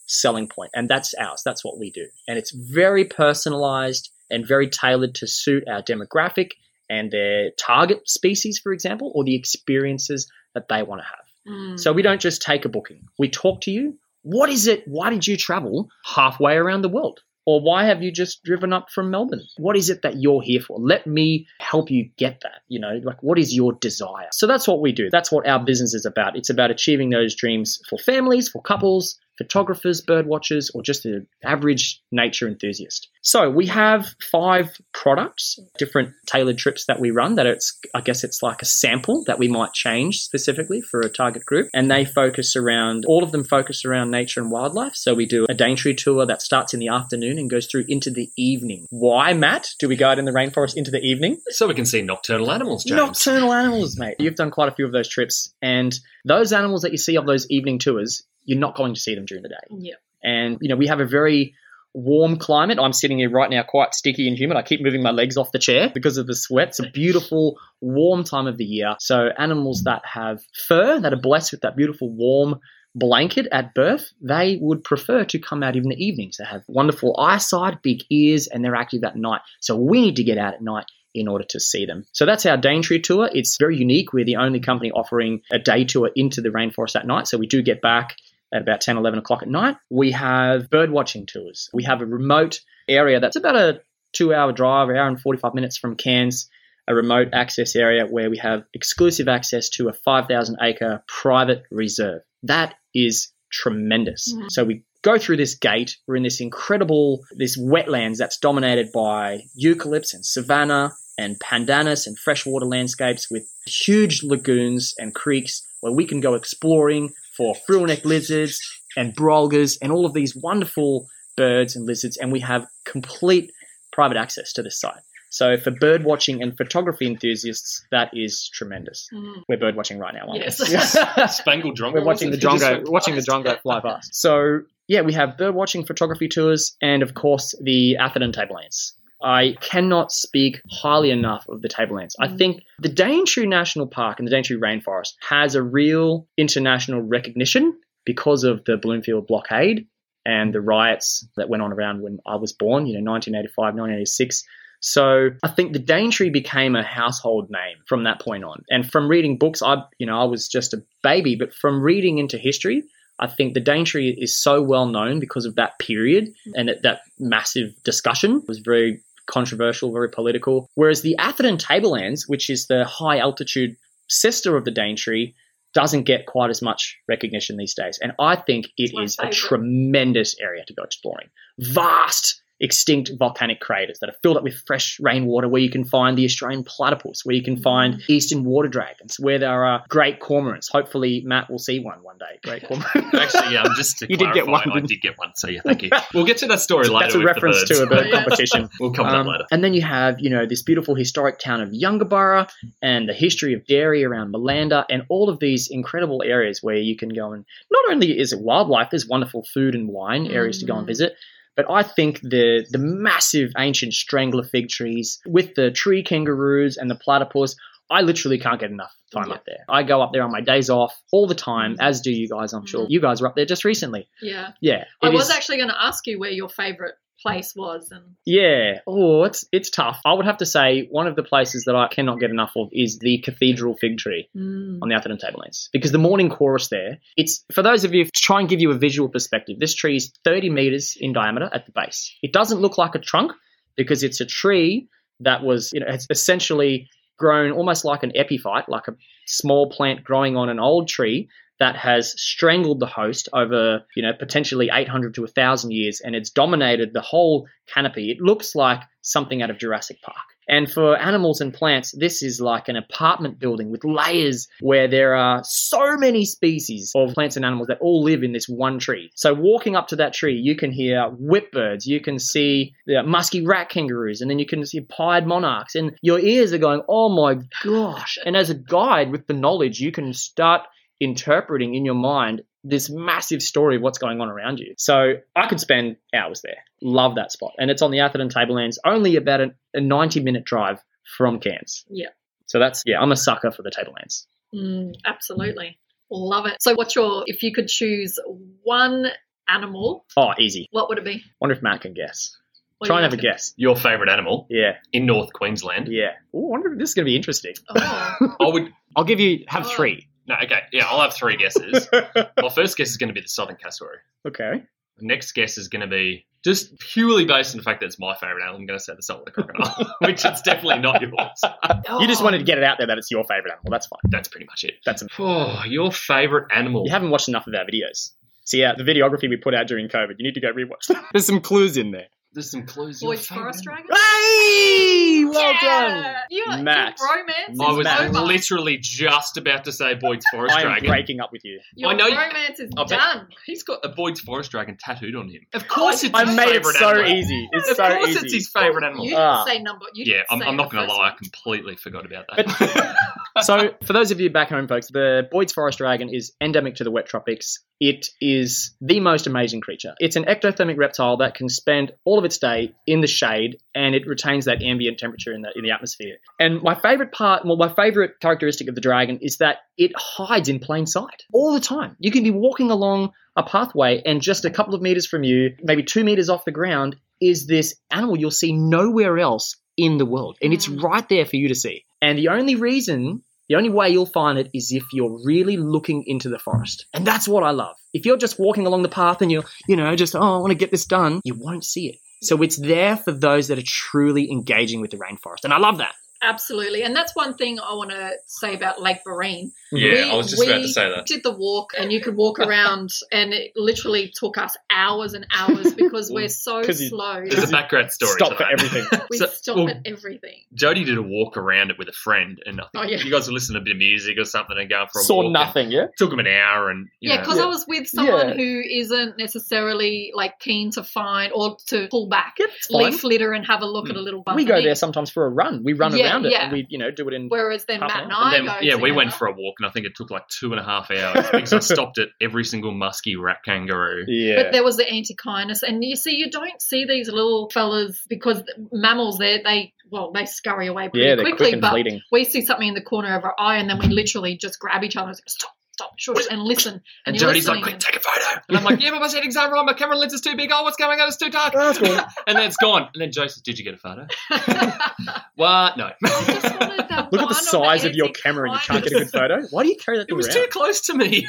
selling point, and that's ours. That's what we do. And it's very personalized and very tailored to suit our demographic and their target species, for example, or the experiences that they want to have. Mm. So we don't just take a booking. We talk to you. What is it? Why did you travel halfway around the world? Or why have you just driven up from Melbourne? What is it that you're here for? Let me help you get that. You know, like what is your desire? So that's what we do. That's what our business is about. It's about achieving those dreams for families, for couples, photographers, bird watchers, or just the average nature enthusiast. So we have five products, different tailored trips that we run that it's I guess it's like a sample that we might change specifically for a target group. And they focus around all of them focus around nature and wildlife. So we do a Daintree tour that starts in the afternoon and goes through into the evening. Why, Matt? Do we go out in the rainforest into the evening? So we can see nocturnal animals, James. Nocturnal animals, mate. You've done quite a few of those trips, and those animals that you see on those evening tours, you're not going to see them during the day. yeah. And you know, we have a very warm climate. I'm sitting here right now, quite sticky and humid. I keep moving my legs off the chair because of the sweat. It's a beautiful, warm time of the year. So animals that have fur, that are blessed with that beautiful warm blanket at birth, they would prefer to come out in the evenings. They have wonderful eyesight, big ears, and they're active at night. So we need to get out at night in order to see them. So that's our Daintree tour. It's very unique. We're the only company offering a day tour into the rainforest at night. So we do get back at about 10, 11 o'clock at night. We have bird watching tours. We have a remote area that's about a two hour drive, hour and 45 minutes from Cairns, a remote access area where we have exclusive access to a 5,000 acre private reserve. That is tremendous. Mhm. So we go through this gate. We're in this incredible, this wetlands that's dominated by eucalypts and savanna and pandanus and freshwater landscapes with huge lagoons and creeks where we can go exploring for frill-necked lizards and brolgas and all of these wonderful birds and lizards. And we have complete private access to this site. So for bird watching and photography enthusiasts, that is tremendous. Mm. We're bird watching right now. aren't we? Yes. Spangled drongo. We're watching the wasn't it? drongo, watching the drongo fly past. So yeah, we have bird watching photography tours, and of course the Atherton Tablelands. I cannot speak highly enough of the Tablelands. I Mm. think the Daintree National Park and the Daintree Rainforest has a real international recognition because of the Bloomfield blockade and the riots that went on around when I was born, you know, 1985, 1986. So I think the Daintree became a household name from that point on. And from reading books, I you know I was just a baby, but from reading into history, I think the Daintree is so well known because of that period and that, that massive discussion was very controversial, very political. Whereas the Atherton Tablelands, which is the high altitude sister of the Daintree, doesn't get quite as much recognition these days. And I think my is a tremendous area to go exploring. Vast, extinct volcanic craters that are filled up with fresh rainwater, where you can find the Australian platypus, where you can find eastern water dragons, where there are great cormorants. Hopefully, Matt will see one one day. Great cormorant. Actually, um, just to You did get one, I didn't did get one. So yeah, thank you. We'll get to that story later. That's a reference to a bird competition. We'll cover Um, that later. And then you have, you know, this beautiful historic town of Yungaburra and the history of dairy around Malanda and all of these incredible areas where you can go and not only is it wildlife, there's wonderful food and wine areas to go and Mm. visit. But I think the the massive ancient strangler fig trees with the tree kangaroos and the platypus, I literally can't get enough time Yeah. up there. I go up there on my days off all the time, as do you guys, I'm sure. Mm. You guys were up there just recently. Yeah. Yeah. I was is- actually going to ask you where your favourite place was, and Yeah. Oh, it's it's tough. I would have to say one of the places that I cannot get enough of is the Cathedral Fig Tree mm, on the Atherton Tablelands. Because the morning chorus there, it's for those of you to try and give you a visual perspective. This tree is 30 meters in diameter at the base. It doesn't look like a trunk because it's a tree that was, you know, it's essentially grown almost like an epiphyte, like a small plant growing on an old tree that has strangled the host over, you know, potentially 800 to 1,000 years, and it's dominated the whole canopy. It looks like something out of Jurassic Park. And for animals and plants, this is like an apartment building with layers where there are so many species of plants and animals that all live in this one tree. So walking up to that tree, you can hear whipbirds, you can see the musky rat kangaroos, and then you can see pied monarchs, and your ears are going, oh my gosh. And as a guide with the knowledge, you can start interpreting in your mind this massive story of what's going on around you. So I could spend hours there. Love that spot. And it's on the Atherton Tablelands, only about a, a 90 minute drive from Cairns. Yeah. So that's, yeah, I'm a sucker for the Tablelands. mm, absolutely love it. So, what's your if you could choose one animal, Oh, easy. what would it be? Wonder if Matt can guess. What Try and have a guess. Your favourite animal Yeah. in North Queensland? Yeah. Ooh, I wonder if this is going to be interesting. Oh, I would. I'll give you, have Oh. three. No, okay. Yeah, I'll have three guesses. My first guess is going to be the southern cassowary. okay. The next guess is going to be just purely based on the fact that it's my favourite animal. I'm going to say the saltwater crocodile, which it's definitely not yours. You just wanted to get it out there that it's your favorite animal. That's fine. That's pretty much it. That's a, Oh, your favourite animal? you haven't watched enough of our videos. See, yeah, the videography we put out during COVID, you need to go rewatch them. There's some clues in there. There's some clues. Your Boyd's Forest? Dragon. Hey! Well Yeah! done. You, Matt. Your romance I is was over. literally just about to say Boyd's Forest I am Dragon. breaking up with you. Your I know you- romance is I bet- done. He's got a Boyd's Forest Dragon tattooed on him. Of course, it's I his made it favourite so animal. easy. It's Of so course, easy. it's his favourite animal. You didn't Ah. say number. You yeah, didn't I'm, say I'm not the going to first lie. I one. completely forgot about that. so, for those of you back home, folks, the Boyd's Forest Dragon is endemic to the wet tropics. It is the most amazing creature. It's an ectothermic reptile that can spend all of its day in the shade, and it retains that ambient temperature in the in the atmosphere. And my favorite part, well, my favorite characteristic of the dragon is that it hides in plain sight all the time. You can be walking along a pathway, and just a couple of meters from you, maybe two meters off the ground, is this animal you'll see nowhere else in the world, and it's Mm. right there for you to see. And the only reason the only way you'll find it is if you're really looking into the forest. And that's what I love. If you're just walking along the path and you're, you know, just, oh, I want to get this done, you won't see it. So it's there for those that are truly engaging with the rainforest. And I love that. Absolutely. And that's one thing I want to say about Lake Barrine. yeah, We- I was just about to say that. did the walk and you could walk around and it literally took us hours and hours because we're so 'Cause you- slow. There's a background story. Stop to for everything. We So- stop well, at everything. Jody did a walk around it with a friend, and I think Oh, yeah. you guys were listening to a bit of music or something and going for a Saw walk. and nothing, yeah? Took them an hour, and you Yeah, because Yeah. I was with someone Yeah. who isn't necessarily like keen to find or to pull back, Yeah, leaf litter and have a look at a mm. little. We go there sometimes for a run. We run Yeah, around it yeah. and we, you know, do it in. Whereas then Half Matt an and. I And then, go. yeah, we went for a walk, and I think it took like two and a half hours because I stopped at every single musky rat kangaroo. Yeah. But there was the antechinuses, and you see, you don't see these little fellas because mammals, they they well, they scurry away pretty yeah, they're quickly. quick and but fleeting. we see something in the corner of our eye, and then we literally just grab each other, and say, stop, stop, shush, and listen. And you're Jody's like, "Quick, take a photo." And I'm like, yeah, but my settings aren't right. My camera lens is too big. Oh, what's going on? It's too dark. Oh, that's cool. and then it's gone. And then Joe says, did you get a photo? what? No. just wanted that Look at the one on the size of your camera and you can't get a good photo. Why do you carry that It was around? too close to me.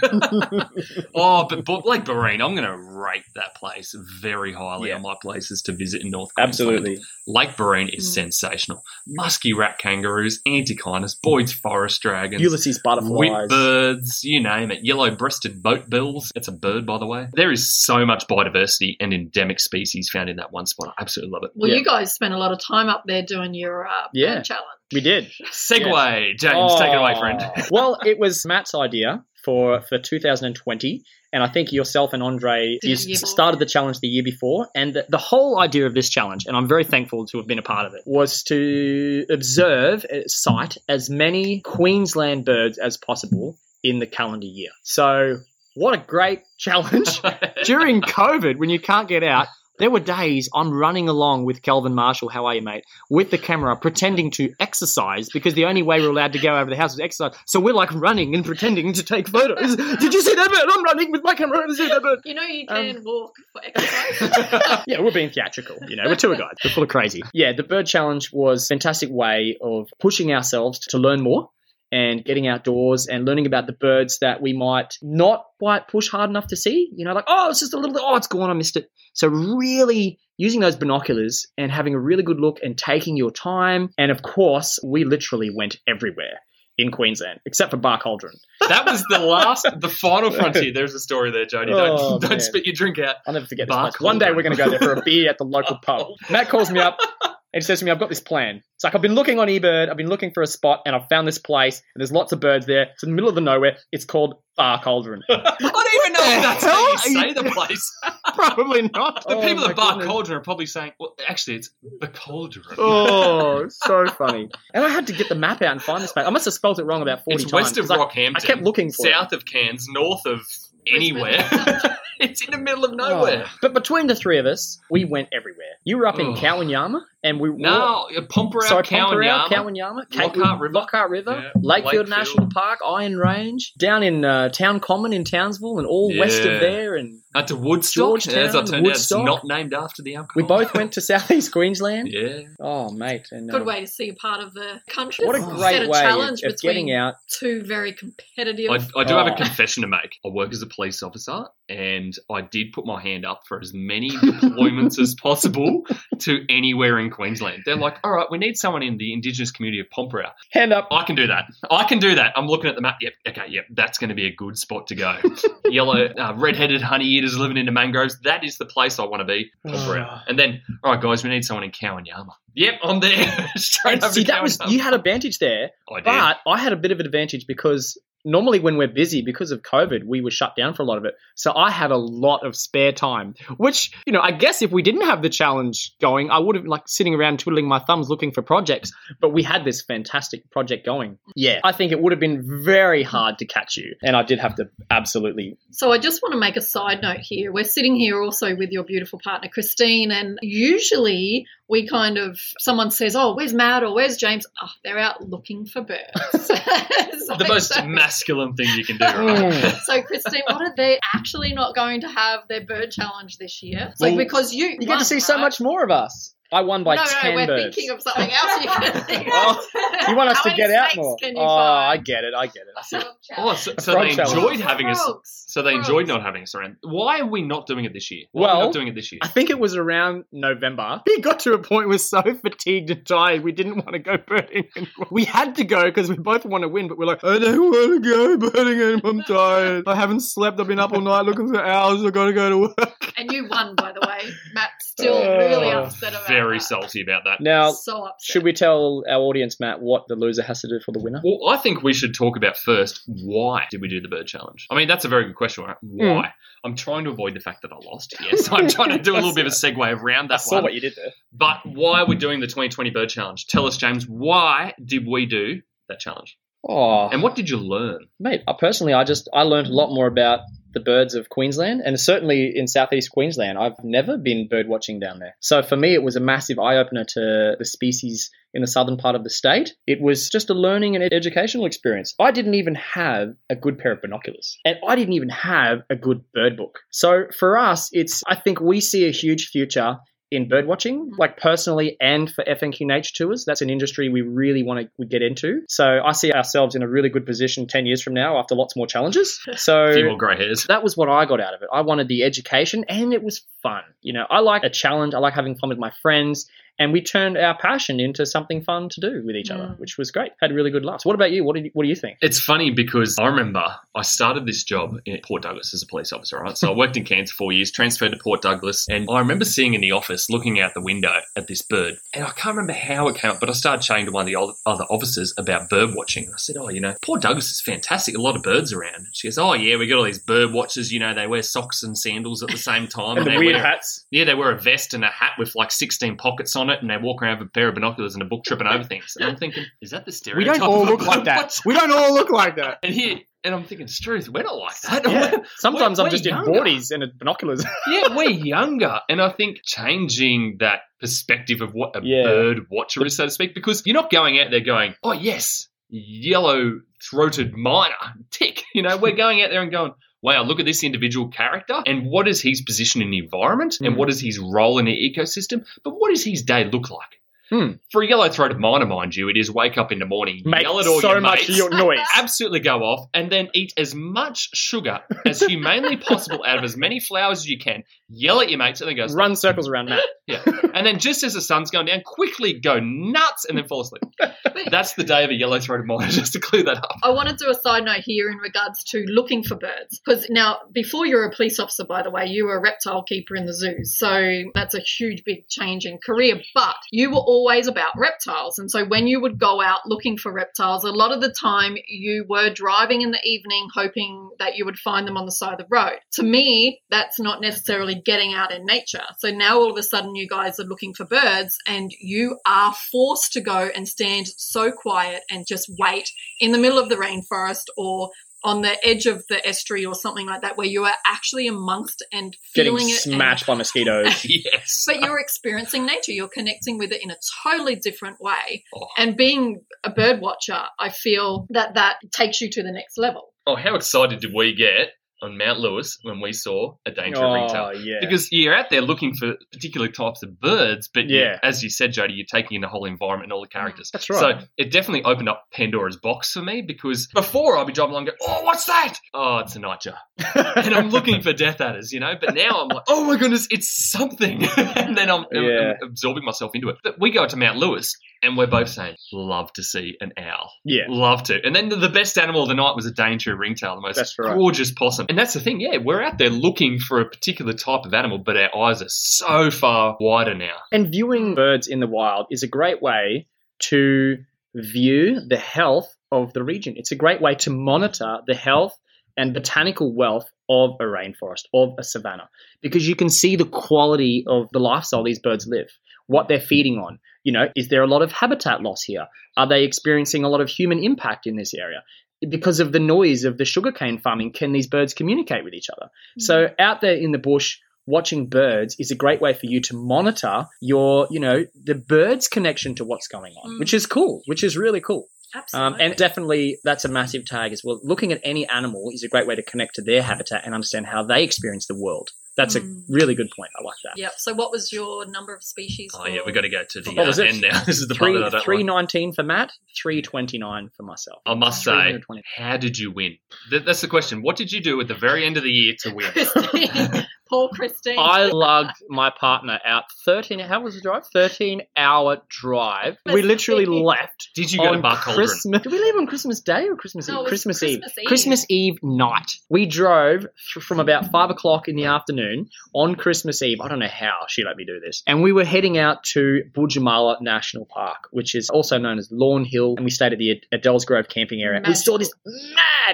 oh, but, but Lake Barrine, I'm going to rate that place very highly Yeah. on my places to visit in North Queensland. Absolutely. Lake Barrine is Mm. sensational. Musky rat kangaroos, antechinus, Boyd's forest dragons. Ulysses butterflies. Whip birds, you name it. Yellow breasted boat bills. It's a bird, by the way. There is so much biodiversity and endemic species found in that one spot. I absolutely love it. Well, Yeah. you guys spent a lot of time up there doing your uh, Yeah. challenge. We did. Segue, James, take it away, friend. Oh. well, it was Matt's idea for for 2020, and I think yourself and Andre you it the year s- before. started the challenge the year before, and the, the whole idea of this challenge, and I'm very thankful to have been a part of it, was to observe, sight as many Queensland birds as possible in the calendar year. So. What a great challenge. During COVID, when you can't get out, there were days I'm running along with Kelvin Marshall, how are you, mate, with the camera, pretending to exercise because the only way we're allowed to go over the house is exercise. So we're like running and pretending to take photos. Did you see that bird? I'm running with my camera. Did you see that bird? You know, you Um, can walk for exercise. yeah, we're being theatrical. You know, we're tour guides. We're full of crazy. Yeah, the bird challenge was a fantastic way of pushing ourselves to learn more and getting outdoors and learning about the birds that we might not quite push hard enough to see. You know, like, oh, it's just a little oh, it's gone, I missed it. So really using those binoculars and having a really good look and taking your time. And of course, we literally went everywhere in Queensland, except for Bar Cauldron. that was the last, the final frontier. There's a story there, Jody. Don't, Oh, don't spit your drink out. I'll never forget this place. One day we're going to go there for a beer at the local pub. Matt calls me up and says to me, I've got this plan. It's like, I've been looking on eBird, I've been looking for a spot, and I've found this place, and there's lots of birds there. It's in the middle of the nowhere. It's called Bar Cauldron. I don't even know if that's how you say the place. Probably not. The Oh, people at Bar goodness. Cauldron are probably saying, well, actually, it's the Cauldron. Oh, so funny. And I had to get the map out and find this place. I must have spelled it wrong about 40 it's times. west of 'cause I- Rockhampton. I kept looking for it. South of Cairns, north of anywhere. it's in the middle of Oh. nowhere. But between the three of us, we went everywhere. You were up in Oh. Kowanyama, and we No, Pormpuraaw, So Kowanyama. Pormpuraaw, Kowanyama, Lockhart River. Lockhart River, Yeah. Lakefield Lakefield. National Park, Iron Range, down in uh, Town Common in Townsville, and all west of there. And Out to Woodstock. Georgetown, As I turned Woodstock. out, it's not named after the alcohol. we both went to southeast Queensland. Yeah. Oh, mate! And, Good uh, way to see a part of the country. What a Oh. Great a way challenge of, of between getting out. two very competitive. I, I do have a Oh. confession to make. I work as a police officer, and I did put my hand up for as many deployments as possible to anywhere in Queensland. They're like, all right, we need someone in the Indigenous community of Pormpuraaw. Hand up. I can do that. I can do that. I'm looking at the map. Yep. Okay. Yep. That's going to be a good spot to go. Yellow, uh, red-headed honey eaters living in the mangroves. That is the place I want to be. Pormpuraaw. Oh. And then, all right, guys, we need someone in Kowanyama. Yep, I'm there. See, that was you had a advantage there, I did. but I had a bit of an advantage because normally when we're busy because of COVID, we were shut down for a lot of it. So I had a lot of spare time, which, you know, I guess if we didn't have the challenge going, I would have been like sitting around twiddling my thumbs looking for projects, but we had this fantastic project going. Yeah. I think it would have been very hard to catch you. And I did have to absolutely. So I just want to make a side note here. We're sitting here also with your beautiful partner Christine, and usually we kind of someone says, "Oh, where's Matt or where's James?" Oh, they're out looking for birds. So- the most so- masculine thing you can do, right? Mm. So, Christine, what are they actually not going to have their bird challenge this year? It's like Well, because you You get to see so much more of us. I won by no, 10 no, we're birds. thinking of something else. You can think Oh. You want us How to many get out more? Can you Oh, I get it. I get it. Oh, so, so they challenge. enjoyed having us. So they Frogs. enjoyed not having us around. Why are we not doing it this year? Why are we not doing it this year? I think it was around November. We got to a point we were so fatigued and tired we didn't want to go birding anymore. We had to go because we both want to win, but we're like, I don't want to go birding anymore. I'm tired. I haven't slept. I've been up all night looking for hours. I got to go to work. And you won, by the way. Matt's still Oh, really upset about Very that. salty about that. Now, So upset. should we tell our audience, Matt, what the loser has to do for the winner? Well, I think we should talk about first why did we do the bird challenge? I mean, that's a very good question, right? Hmm. Why? I'm trying to avoid the fact that I lost. Yes, I'm trying to do a little bit of a segue around I that saw one. what you did there. But why are we doing the 2020 bird challenge? Tell us, James. Why did we do that challenge? Oh, And what did you learn? mate, I personally, I just I learned a lot more about the birds of Queensland, and certainly in southeast Queensland, I've never been bird watching down there. So for me, it was a massive eye opener to the species in the southern part of the state. It was just a learning and educational experience. I didn't even have a good pair of binoculars, and I didn't even have a good bird book. So for us, it's I think we see a huge future in bird watching, like personally and for FNQ nature tours. That's an industry we really want to get into. So I see ourselves in a really good position 10 years from now after lots more challenges. So A few more grey hairs. that was what I got out of it. I wanted the education and it was fun. You know, I like a challenge. I like having fun with my friends. And we turned our passion into something fun to do with each other, Mm. which was great. Had really good laughs. What about you? What, did you, what do you think? It's funny because I remember I started this job in Port Douglas as a police officer, right? So I worked in Cairns for four years, transferred to Port Douglas, and I remember seeing in the office, looking out the window at this bird, and I can't remember how it came up, but I started chatting to one of the other officers about bird watching. I said, "Oh, you know, Port Douglas is fantastic. A lot of birds around." She goes, "Oh yeah, we got all these bird watchers. You know, they wear socks and sandals at the same time, And they weird wear hats. yeah, they wear a vest and a hat with like 16 pockets on it, and they walk around with a pair of binoculars and a book tripping over things. And I'm thinking, is that the stereotype? We don't all look like that. We don't all look like that. And here, and I'm thinking, Struth, we're not like that. Yeah. Sometimes We're- I'm just we're in younger. boardies and binoculars. yeah, we're younger. And I think changing that perspective of what a Yeah. bird watcher is, so to speak, because you're not going out there going, oh, yes, yellow throated miner, tick. You know, we're going out there and going, wow, look at this individual character and what is his position in the environment and Mm. what is his role in the ecosystem, but what does his day look like? Hmm. For a yellow throated miner, mind you, it is wake up in the morning, Make yell at all so your much mates, your noise. absolutely go off, and then eat as much sugar as humanly possible out of as many flowers as you can. Yell at your mates, and then go Run circles around Matt. yeah. And then just as the sun's going down, quickly go nuts and then fall asleep. That's the day of a yellow throated miner, just to clear that up. I want to do a side note here in regards to looking for birds. Because now, before you were a police officer, by the way, you were a reptile keeper in the zoos. So that's a huge, big change in career. But you were always about reptiles. And so when you would go out looking for reptiles, a lot of the time you were driving in the evening hoping that you would find them on the side of the road. To me, that's not necessarily getting out in nature. So now all of a sudden you guys are looking for birds and you are forced to go and stand so quiet and just wait in the middle of the rainforest or on the edge of the estuary or something like that where you are actually amongst and Getting feeling it and- smashed by mosquitoes. yes. but you're experiencing nature you're connecting with it in a totally different way Oh. and being a bird watcher i feel that that takes you to the next level Oh, how excited did we get on Mount Lewis when we saw a Daintree oh, ringtail? yeah. Because you're out there looking for particular types of birds, but you- Yeah. as you said, Jody, you're taking in the whole environment and all the characters. That's right. So it definitely opened up Pandora's box for me because before I'd be driving along and go, oh, what's that? Oh, it's a nightjar. and I'm looking for death adders, you know. But now I'm like, oh my goodness, it's something, and then I'm, I'm- I'm absorbing myself into it. But we go to Mount Lewis, and we're both saying, love to see an owl, yeah. love to. And then the, best animal of the night was a daintree ringtail, the most right. gorgeous possum. And that's the thing, yeah, we're out there looking for a particular type of animal, but our eyes are so far wider now. And viewing birds in the wild is a great way to view the health of the region. It's a great way to monitor the health and botanical wealth of a rainforest, of a savanna, because you can see the quality of the lifestyle these birds live, what they're feeding on. You know, is there a lot of habitat loss here? Are they experiencing a lot of human impact in this area? Because of the noise of the sugarcane farming, can these birds communicate with each other? So out there in the bush, watching birds is a great way for you to monitor your, you know, the birds' connection to what's going on, Mm. which is cool, which is really cool. absolutely Um, and definitely that's a massive tag as well. Looking at any animal is a great way to connect to their habitat and understand how they experience the world. That's Mm. a really good point. I like that. Yep. So, what was your number of species? Oh, for- yeah, we got to go to the What uh, was it? end now. This is the part Three that I don't three like. for Matt, three twenty nine for myself. I must say, how did you win? Th- that's the question. What did you do at the very end of the year to win? Christine. Paul Christine. I lugged my partner out thirteen. How was the drive? Thirteen hour drive. We literally left. Did you go to on Buck Cauldron? Christmas. Did we leave on Christmas Day or Christmas No, Eve? it was Christmas, Eve. Christmas Eve. Christmas Eve night. We drove th- from about five o'clock in the afternoon on Christmas Eve. I don't know how she let me do this. And we were heading out to Boodjamulla National Park, which is also known as Lawn Hill. And we stayed at the Ad- Adele's camping area. We saw this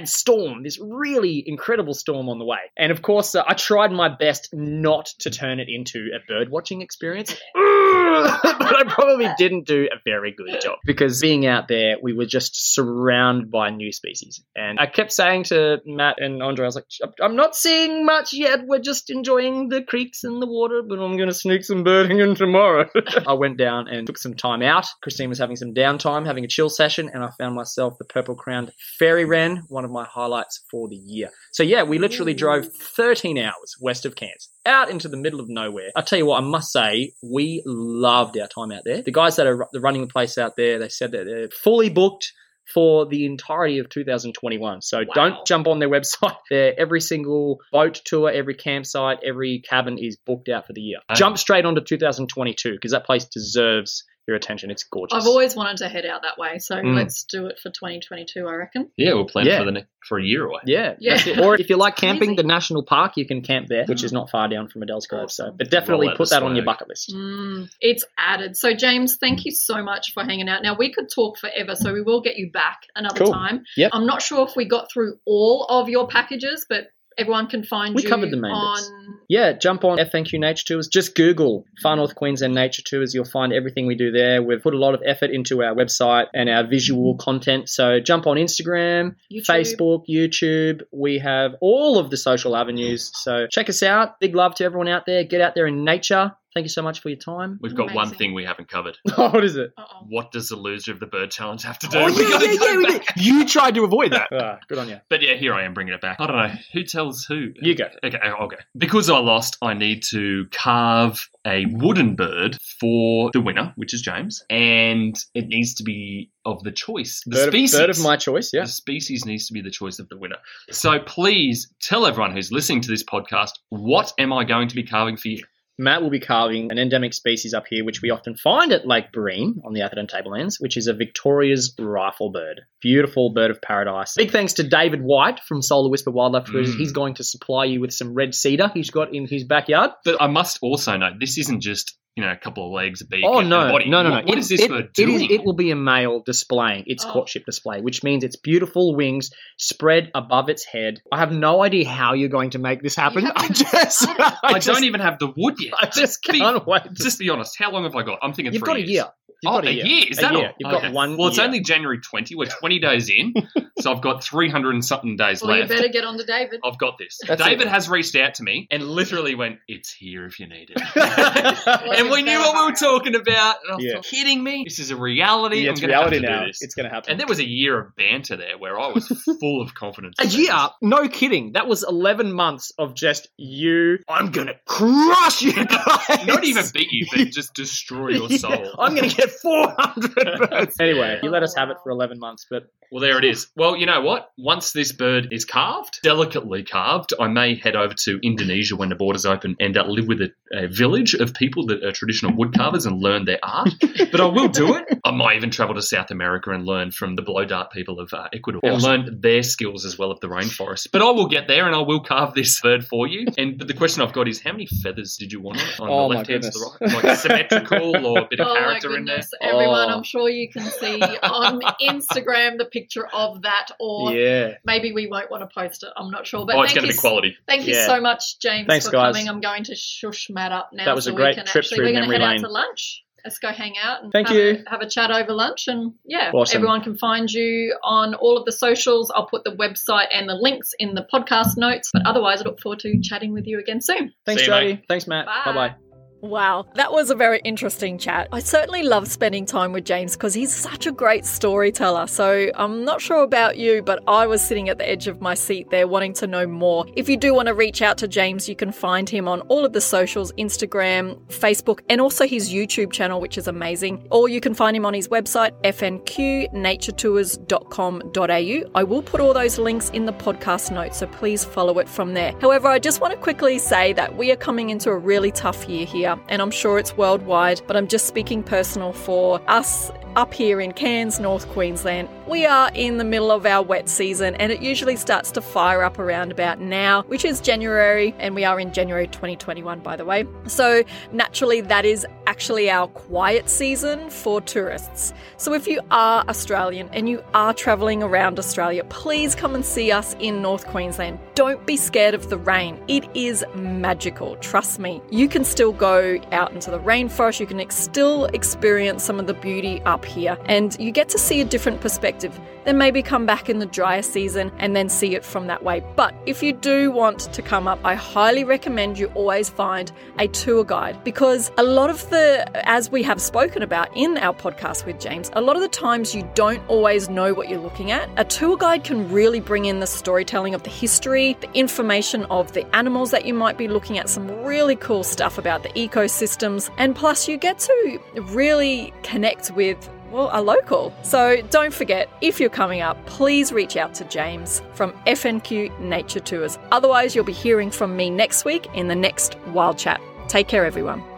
storm, this really incredible storm on the way. And of course, uh, I tried my best not to turn it into a bird watching experience. but I probably didn't do a very good job because being out there, we were just surrounded by new species. And I kept saying to Matt and Andre, I was like, I'm not seeing much yet. We're just enjoying the creeks and the water, but I'm going to sneak some birding in tomorrow. I went down and took some time out. Christine was having some downtime, having a chill session, and I found myself the purple crowned fairy wren, one of my highlights for the year. So, yeah, we literally drove 13 hours west of Cairns out into the middle of nowhere. I tell you what, I must say, we loved our time out there. The guys that are ru- running the place out there, they said that they're fully booked for the entirety of 2021. So Wow. don't jump on their website. There, every single boat tour, every campsite, every cabin is booked out for the year. Jump straight onto 2022 because that place deserves your attention. It's gorgeous. I've always wanted to head out that way, so Mm. let's do it for 2022. I reckon. Yeah, we'll plan Yeah. for the next, for a year away. yeah, Yeah. that's it. Or if you like camping, the national park, you can camp there, which is not far down from Adele's Grove. So, but definitely put that on your bucket list. Mm, it's added. So, James, thank you so much for hanging out. Now, we could talk forever, so we will get you back another Cool. time. Yep. I'm not sure if we got through all of your packages, but everyone can find We you covered the main on. bits. Yeah, jump on FNQ Nature Tours. Just Google Far North Queensland Nature Tours. You'll find everything we do there. We've put a lot of effort into our website and our visual content. So jump on Instagram, YouTube. Facebook, YouTube. We have all of the social avenues. So check us out. Big love to everyone out there. Get out there in nature. Thank you so much for your time. We've got one Amazing. thing we haven't covered. what is it? Uh-oh. What does the loser of the bird challenge have to do? Oh, We yeah, gotta yeah, go yeah, we back. did. You tried to avoid that. Ah, good on you. But yeah, here I am bringing it back. I don't know who tells who. You go. Okay, I'll go. Because I lost, I need to carve a wooden bird for the winner, which is James, and it needs to be of the choice. The Bird of, species. bird of my choice, yeah. The species needs to be the choice of the winner. So please tell everyone who's listening to this podcast what am I going to be carving for you? Matt will be carving an endemic species up here, which we often find at Lake Barrine on the Atherton Tablelands, which is a Victoria's rifle bird. Beautiful bird of paradise. Big thanks to David White from Solar Whisper Wildlife Tourism. Mm. He's going to supply you with some red cedar he's got in his backyard. But I must also note this isn't just you know a couple of legs, a beak, Oh and no, a body. no, no, no! What, what It- is this it, bird it is- it will be a male displaying its Oh. courtship display, which means its beautiful wings spread above its head. I have no idea how you're going to make this happen. haven't I just. I, I just, don't even have the wood yet. I just can't wait. Just be honest. How long have I got? I'm thinking You've three got a year. You've oh, got a year? Is A that year. all? You've got one Well, it's year. only January 20. We're 20 days in, so I've got 300 and something days Well, you left. better get on to David. I've got this. That's David it. has reached out to me and literally went, "It's here if you need it." And we knew what we were talking about. And I Yeah. thought, kidding me? This is a reality. Yeah, I'm it's gonna reality have to now. Do this. It's going to happen. And there was a year of banter there where I was full of confidence. a in year? this. No kidding. That was 11 months of just you. I'm going to crush you guys. Not even beat you, but just destroy your Yeah, soul. I'm going to get 400 birds. anyway, you let us have it for 11 months, but Well, there it is. Well, you know what? Once this bird is carved, delicately carved, I may head over to Indonesia when the borders open and uh, live with a, a village of people that are traditional wood carvers and learn their art. but I will do it. I might even travel to South America and learn from the blow dart people of uh, Ecuador and learn their skills as well of the rainforest. But I will get there and I will carve this bird for you. And but the question I've got is, how many feathers did you want on? On Oh, the left hand to the right, like symmetrical or a bit of Oh my character in there. goodness, everyone! Oh. I'm sure you can see on Instagram the picture of that, or yeah. maybe we won't want to post it. I'm not sure. But Oh, it's thank going to you, be quality. thank you Yeah. so much, James, Thanks, for guys. coming. I'm going to shush Matt up now. That was so a great we can trip actually, through We're going to memory head lane. out to lunch. Let's go hang out and Thank have, you. A, have a chat over lunch. And yeah, Awesome. everyone can find you on all of the socials. I'll put the website and the links in the podcast notes. But otherwise, I look forward to chatting with you again soon. Thanks, See Jody. Thanks, Matt. Bye. Bye bye. Wow, that was a very interesting chat. I certainly love spending time with James because he's such a great storyteller. So I'm not sure about you, but I was sitting at the edge of my seat there wanting to know more. If you do want to reach out to James, you can find him on all of the socials Instagram, Facebook, and also his YouTube channel, which is amazing. Or you can find him on his website, fnqnaturetours.com.au. I will put all those links in the podcast notes, so please follow it from there. However, I just want to quickly say that we are coming into a really tough year here, and I'm sure it's worldwide, but I'm just speaking personal for us up here in Cairns, North Queensland. We are in the middle of our wet season, and it usually starts to fire up around about now, which is January, and we are in January 2021, by the way. So, naturally, that is actually our quiet season for tourists. So, if you are Australian and you are traveling around Australia, please come and see us in North Queensland. don't be scared of the rain. It is magical, trust me. You can still go out into the rainforest, you can still experience some of the beauty up here, and you get to see a different perspective. Then maybe come back in the drier season and then see it from that way. But if you do want to come up, I highly recommend you always find a tour guide because a lot of the, as we have spoken about in our podcast with James, a lot of the times you don't always know what you're looking at. A tour guide can really bring in the storytelling of the history, the information of the animals that you might be looking at, some really cool stuff about the ecosystems, and plus you get to really connect with well, a local. So don't forget, if you're coming up, please reach out to James from FNQ Nature Tours. Otherwise, you'll be hearing from me next week in the next Wild Chat. Take care, everyone.